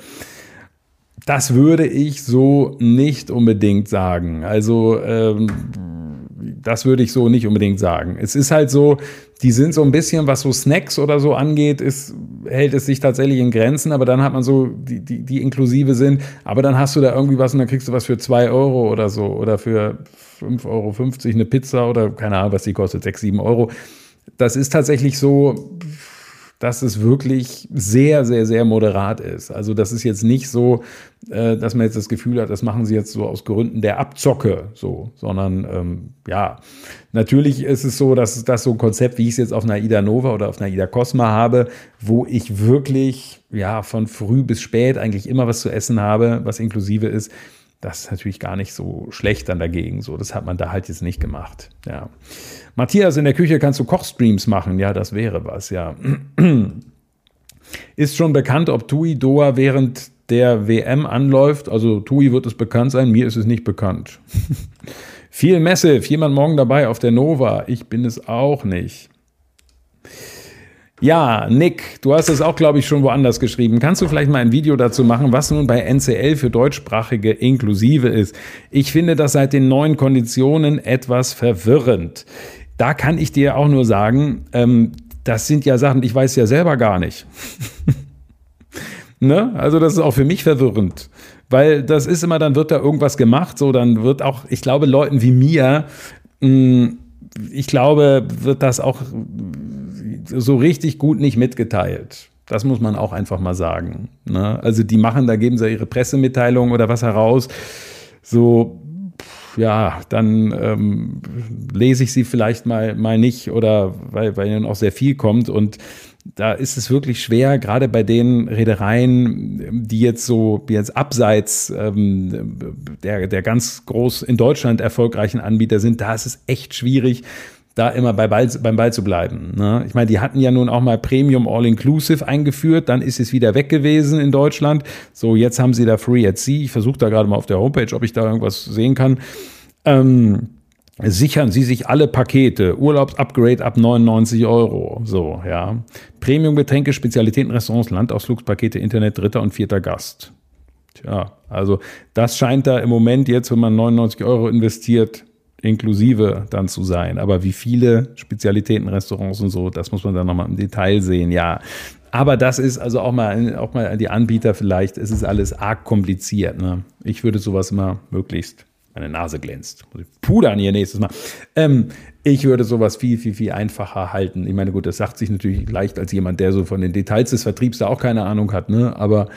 Das würde ich so nicht unbedingt sagen. Also ähm, das würde ich so nicht unbedingt sagen. Es ist halt so, die sind so ein bisschen, was so Snacks oder so angeht, ist, hält es sich tatsächlich in Grenzen, aber dann hat man so, die, die, die inklusive sind, aber dann hast du da irgendwie was und dann kriegst du was für zwei Euro oder so oder für 5,50 Euro eine Pizza oder keine Ahnung, was die kostet, 6, 7 Euro. Das ist tatsächlich so, dass es wirklich sehr, sehr, sehr moderat ist. Also das ist jetzt nicht so, äh, dass man jetzt das Gefühl hat, das machen sie jetzt so aus Gründen der Abzocke, so, sondern ähm, ja, natürlich ist es so, dass das so ein Konzept, wie ich es jetzt auf einer Ida Nova oder auf einer Ida Cosma habe, wo ich wirklich ja von früh bis spät eigentlich immer was zu essen habe, was inklusive ist. Das ist natürlich gar nicht so schlecht dann dagegen. So, das hat man da halt jetzt nicht gemacht. Ja. Matthias, in der Küche kannst du Kochstreams machen. Ja, das wäre was, ja. Ist schon bekannt, ob Tui Doha während der WM anläuft. Also Tui wird es bekannt sein, mir ist es nicht bekannt. Viel Massive, jemand morgen dabei auf der Nova. Ich bin es auch nicht. Ja, Nick, du hast es auch, glaube ich, schon woanders geschrieben. Kannst du vielleicht mal ein Video dazu machen, was nun bei NCL für deutschsprachige inklusive ist? Ich finde das seit den neuen Konditionen etwas verwirrend da kann ich dir auch nur sagen, ähm, das sind ja Sachen, ich weiß ja selber gar nicht. ne? Also das ist auch für mich verwirrend, weil das ist immer, dann wird da irgendwas gemacht, so dann wird auch, ich glaube, Leuten wie mir, mh, hm, ich glaube, wird das auch so richtig gut nicht mitgeteilt. Das muss man auch einfach mal sagen. Ne? Also die machen, da geben sie ihre Pressemitteilung oder was heraus. So, ja, dann ähm, lese ich sie vielleicht mal, mal nicht oder weil, weil ihnen auch sehr viel kommt. Und da ist es wirklich schwer, gerade bei den Reedereien, die jetzt so, jetzt abseits ähm, der, der ganz groß in Deutschland erfolgreichen Anbieter sind, da ist es echt schwierig, da immer bei Ball, beim Ball zu bleiben. Ne? Ich meine, die hatten ja nun auch mal Premium All-Inclusive eingeführt, dann ist es wieder weg gewesen in Deutschland. So, jetzt haben sie da Free at Sea. Ich versuche da gerade mal auf der Homepage, ob ich da irgendwas sehen kann. Ähm, sichern Sie sich alle Pakete. Urlaubsupgrade ab 99 Euro. So, ja. Premium-Getränke, Spezialitäten, Restaurants, Landausflugspakete, Internet, dritter und vierter Gast. Tja, also das scheint da im Moment jetzt, wenn man 99 Euro investiert, inklusive dann zu sein. Aber wie viele Spezialitätenrestaurants und so, das muss man dann nochmal im Detail sehen, ja. Aber das ist also auch mal, auch mal die Anbieter vielleicht, es ist alles arg kompliziert. Ne? Ich würde sowas immer möglichst, meine Nase glänzt, muss ich pudern hier nächstes Mal. Ähm, ich würde sowas viel, viel, viel einfacher halten. Ich meine, gut, das sagt sich natürlich leicht als jemand, der so von den Details des Vertriebs da auch keine Ahnung hat, ne? Aber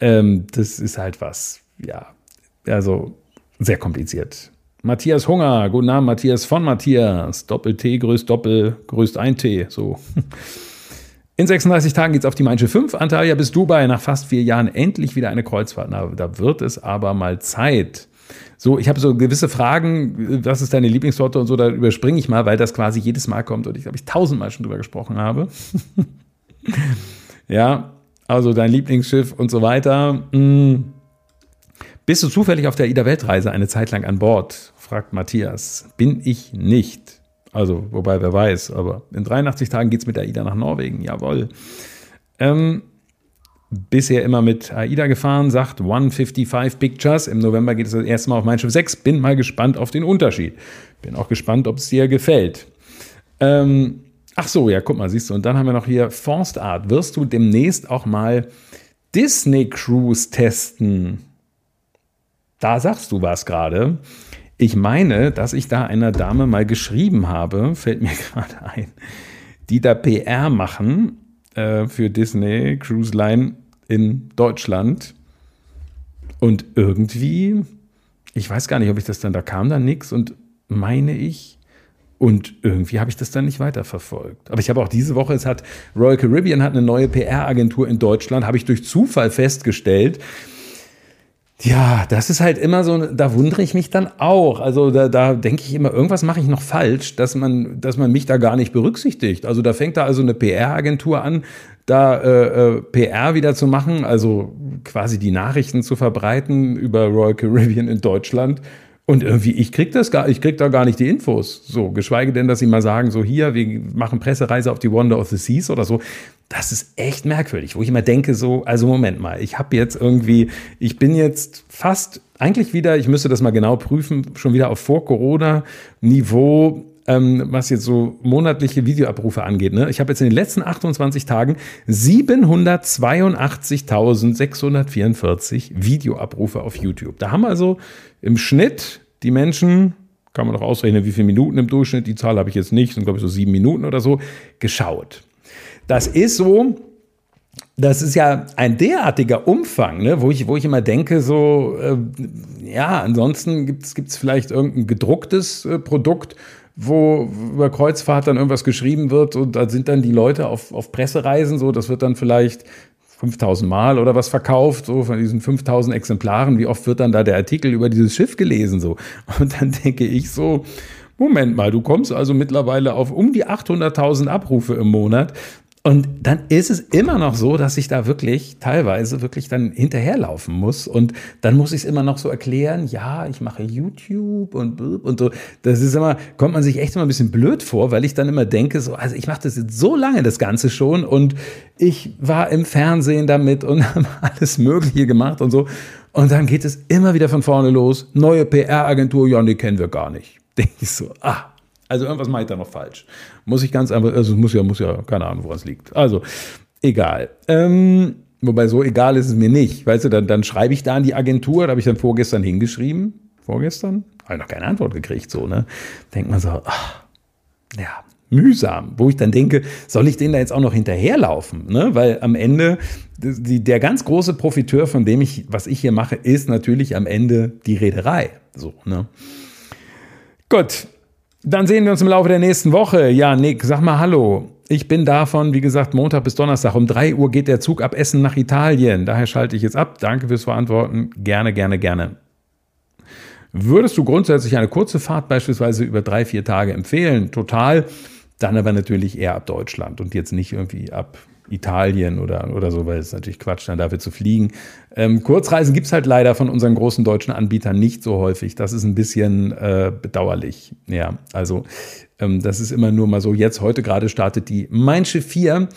ähm, das ist halt was, ja, also sehr kompliziert. Matthias Hunger, guten Abend, Matthias von Matthias. Doppel-T größt Doppel, größt ein T, so. In 36 Tagen geht es auf die Mainsche 5. Antalya bis Dubai nach fast vier Jahren endlich wieder eine Kreuzfahrt. Na, da wird es aber mal Zeit. So, ich habe so gewisse Fragen, was ist deine Lieblingssorte und so, da überspringe ich mal, weil das quasi jedes Mal kommt und ich glaube, ich tausendmal schon drüber gesprochen habe. ja, also dein Lieblingsschiff und so weiter. Hm. Bist du zufällig auf der Ida-Weltreise eine Zeit lang an Bord? Fragt Matthias. Bin ich nicht. Also, wobei, wer weiß, aber in 83 Tagen geht es mit AIDA nach Norwegen, jawohl. Ähm, bisher immer mit AIDA gefahren, sagt 155 Pictures. Im November geht es das erste Mal auf Mein Schiff 6. Bin mal gespannt auf den Unterschied. Bin auch gespannt, ob es dir gefällt. Ähm, ach so, ja, guck mal, siehst du. Und dann haben wir noch hier Forstart. Wirst du demnächst auch mal Disney Cruise testen? Da sagst du was gerade. Ich meine, dass ich da einer Dame mal geschrieben habe, fällt mir gerade ein, die da PR machen äh, für Disney Cruise Line in Deutschland. Und irgendwie, ich weiß gar nicht, ob ich das dann, da kam dann nichts und meine ich, und irgendwie habe ich das dann nicht weiterverfolgt. Aber ich habe auch diese Woche, es hat Royal Caribbean hat eine neue PR-Agentur in Deutschland, habe ich durch Zufall festgestellt. Ja, das ist halt immer so, da wundere ich mich dann auch. Also da, da denke ich immer, irgendwas mache ich noch falsch, dass man, dass man mich da gar nicht berücksichtigt. Also da fängt da also eine PR-Agentur an, da äh, äh, PR wieder zu machen, also quasi die Nachrichten zu verbreiten über Royal Caribbean in Deutschland. Und irgendwie, ich krieg das gar, ich krieg da gar nicht die Infos. So, geschweige denn, dass sie mal sagen, so hier, wir machen Pressereise auf die Wonder of the Seas oder so. Das ist echt merkwürdig, wo ich immer denke, so, also Moment mal, ich habe jetzt irgendwie, ich bin jetzt fast eigentlich wieder, ich müsste das mal genau prüfen, schon wieder auf Vor-Corona-Niveau ähm, was jetzt so monatliche Videoabrufe angeht. Ne? Ich habe jetzt in den letzten 28 Tagen 782.644 Videoabrufe auf YouTube. Da haben also im Schnitt die Menschen, kann man doch ausrechnen, wie viele Minuten im Durchschnitt, die Zahl habe ich jetzt nicht, sind glaube ich so sieben Minuten oder so, geschaut. Das ist so, das ist ja ein derartiger Umfang, ne, wo, ich, wo ich immer denke, so, äh, ja, ansonsten gibt es vielleicht irgendein gedrucktes äh, Produkt, wo über Kreuzfahrt dann irgendwas geschrieben wird und da sind dann die Leute auf, auf Pressereisen, so, das wird dann vielleicht 5000 Mal oder was verkauft, so von diesen 5000 Exemplaren, wie oft wird dann da der Artikel über dieses Schiff gelesen, so. Und dann denke ich so, Moment mal, du kommst also mittlerweile auf um die 800.000 Abrufe im Monat. Und dann ist es immer noch so, dass ich da wirklich teilweise wirklich dann hinterherlaufen muss. Und dann muss ich es immer noch so erklären, ja, ich mache YouTube und und so. Das ist immer, kommt man sich echt immer ein bisschen blöd vor, weil ich dann immer denke, so, also ich mache das jetzt so lange, das Ganze schon, und ich war im Fernsehen damit und habe alles Mögliche gemacht und so. Und dann geht es immer wieder von vorne los. Neue PR-Agentur, ja, die kennen wir gar nicht. Denke ich so, ah, also irgendwas mache ich da noch falsch. Muss ich ganz einfach, also muss ja, muss ja, keine Ahnung, woran es liegt. Also, egal. Ähm, wobei so egal ist es mir nicht. Weißt du, dann, dann schreibe ich da an die Agentur, da habe ich dann vorgestern hingeschrieben. Vorgestern? Habe ich noch keine Antwort gekriegt, so, ne? Denkt man so, ach, ja, mühsam, wo ich dann denke, soll ich denen da jetzt auch noch hinterherlaufen? Ne? Weil am Ende, die, der ganz große Profiteur von dem ich, was ich hier mache, ist natürlich am Ende die Reederei. So, ne? Gut, dann sehen wir uns im Laufe der nächsten Woche. Ja, Nick, sag mal Hallo. Ich bin davon, wie gesagt, Montag bis Donnerstag. Um 3 Uhr geht der Zug ab Essen nach Italien. Daher schalte ich jetzt ab. Danke fürs Verantworten. Gerne, gerne, gerne. Würdest du grundsätzlich eine kurze Fahrt beispielsweise über drei, vier Tage empfehlen? Total. Dann aber natürlich eher ab Deutschland und jetzt nicht irgendwie ab Italien oder, oder so, weil es natürlich Quatsch, dann dafür zu fliegen. Ähm, Kurzreisen gibt es halt leider von unseren großen deutschen Anbietern nicht so häufig. Das ist ein bisschen äh, bedauerlich. Ja, also ähm, das ist immer nur mal so. Jetzt, heute gerade startet die Mein Schiff 4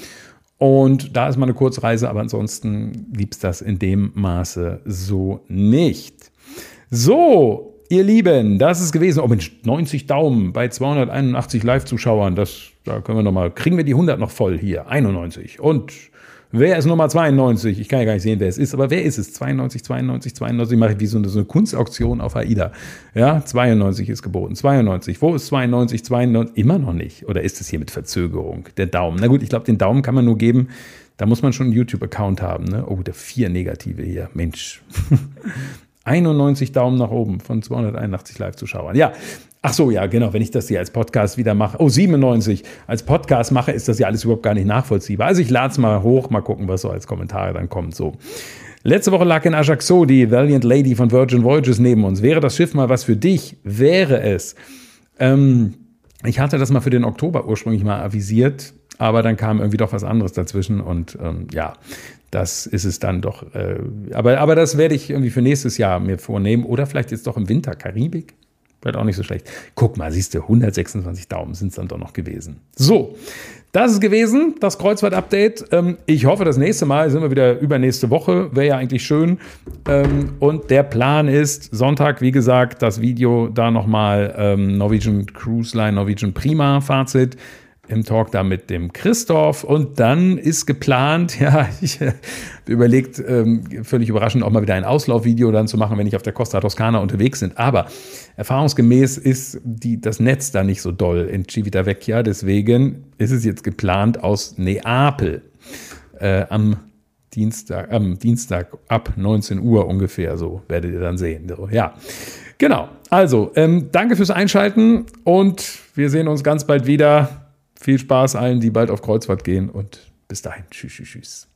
und da ist mal eine Kurzreise, aber ansonsten gibt es das in dem Maße so nicht. So, ihr Lieben, das ist gewesen. Oh Mensch, 90 Daumen bei 281 Live-Zuschauern. Das, da können wir nochmal, kriegen wir die 100 noch voll hier. 91. Und wer ist Nummer 92? Ich kann ja gar nicht sehen, wer es ist, aber wer ist es? 92, 92, 92. Mache ich wie so eine, so eine Kunstauktion auf AIDA. Ja, 92 ist geboten. 92. Wo ist 92, 92? Immer noch nicht. Oder ist es hier mit Verzögerung? Der Daumen. Na gut, ich glaube, den Daumen kann man nur geben, da muss man schon einen YouTube-Account haben. Ne? Oh, der vier Negative hier. Mensch. 91 Daumen nach oben von 281 Live-Zuschauern. Ja, ach so, ja, genau, wenn ich das hier als Podcast wieder mache. Oh, 97. Als Podcast mache, ist das ja alles überhaupt gar nicht nachvollziehbar. Also ich lade es mal hoch, mal gucken, was so als Kommentare dann kommt. So. Letzte Woche lag in Ajaccio die Valiant Lady von Virgin Voyages neben uns. Wäre das Schiff mal was für dich? Wäre es. Ähm, ich hatte das mal für den Oktober ursprünglich mal avisiert aber dann kam irgendwie doch was anderes dazwischen und ähm, ja, das ist es dann doch. Äh, aber, aber das werde ich irgendwie für nächstes Jahr mir vornehmen oder vielleicht jetzt doch im Winter Karibik. Vielleicht auch nicht so schlecht. Guck mal, siehst du, 126 Daumen sind es dann doch noch gewesen. So, das ist gewesen, das Kreuzfahrt-Update. Ähm, ich hoffe, das nächste Mal sind wir wieder übernächste Woche. Wäre ja eigentlich schön. Ähm, und der Plan ist, Sonntag, wie gesagt, das Video da nochmal ähm, Norwegian Cruise Line, Norwegian Prima Fazit im Talk da mit dem Christoph und dann ist geplant, ja, ich äh, überlegt, ähm, völlig überraschend auch mal wieder ein Auslaufvideo dann zu machen, wenn ich auf der Costa Toscana unterwegs bin. Aber erfahrungsgemäß ist die, das Netz da nicht so doll in Civitavecchia, deswegen ist es jetzt geplant aus Neapel äh, am Dienstag, am Dienstag ab 19 Uhr ungefähr, so werdet ihr dann sehen. So, ja, genau. Also, ähm, danke fürs Einschalten und wir sehen uns ganz bald wieder. Viel Spaß allen, die bald auf Kreuzfahrt gehen und bis dahin. Tschüss, tschüss, tschüss.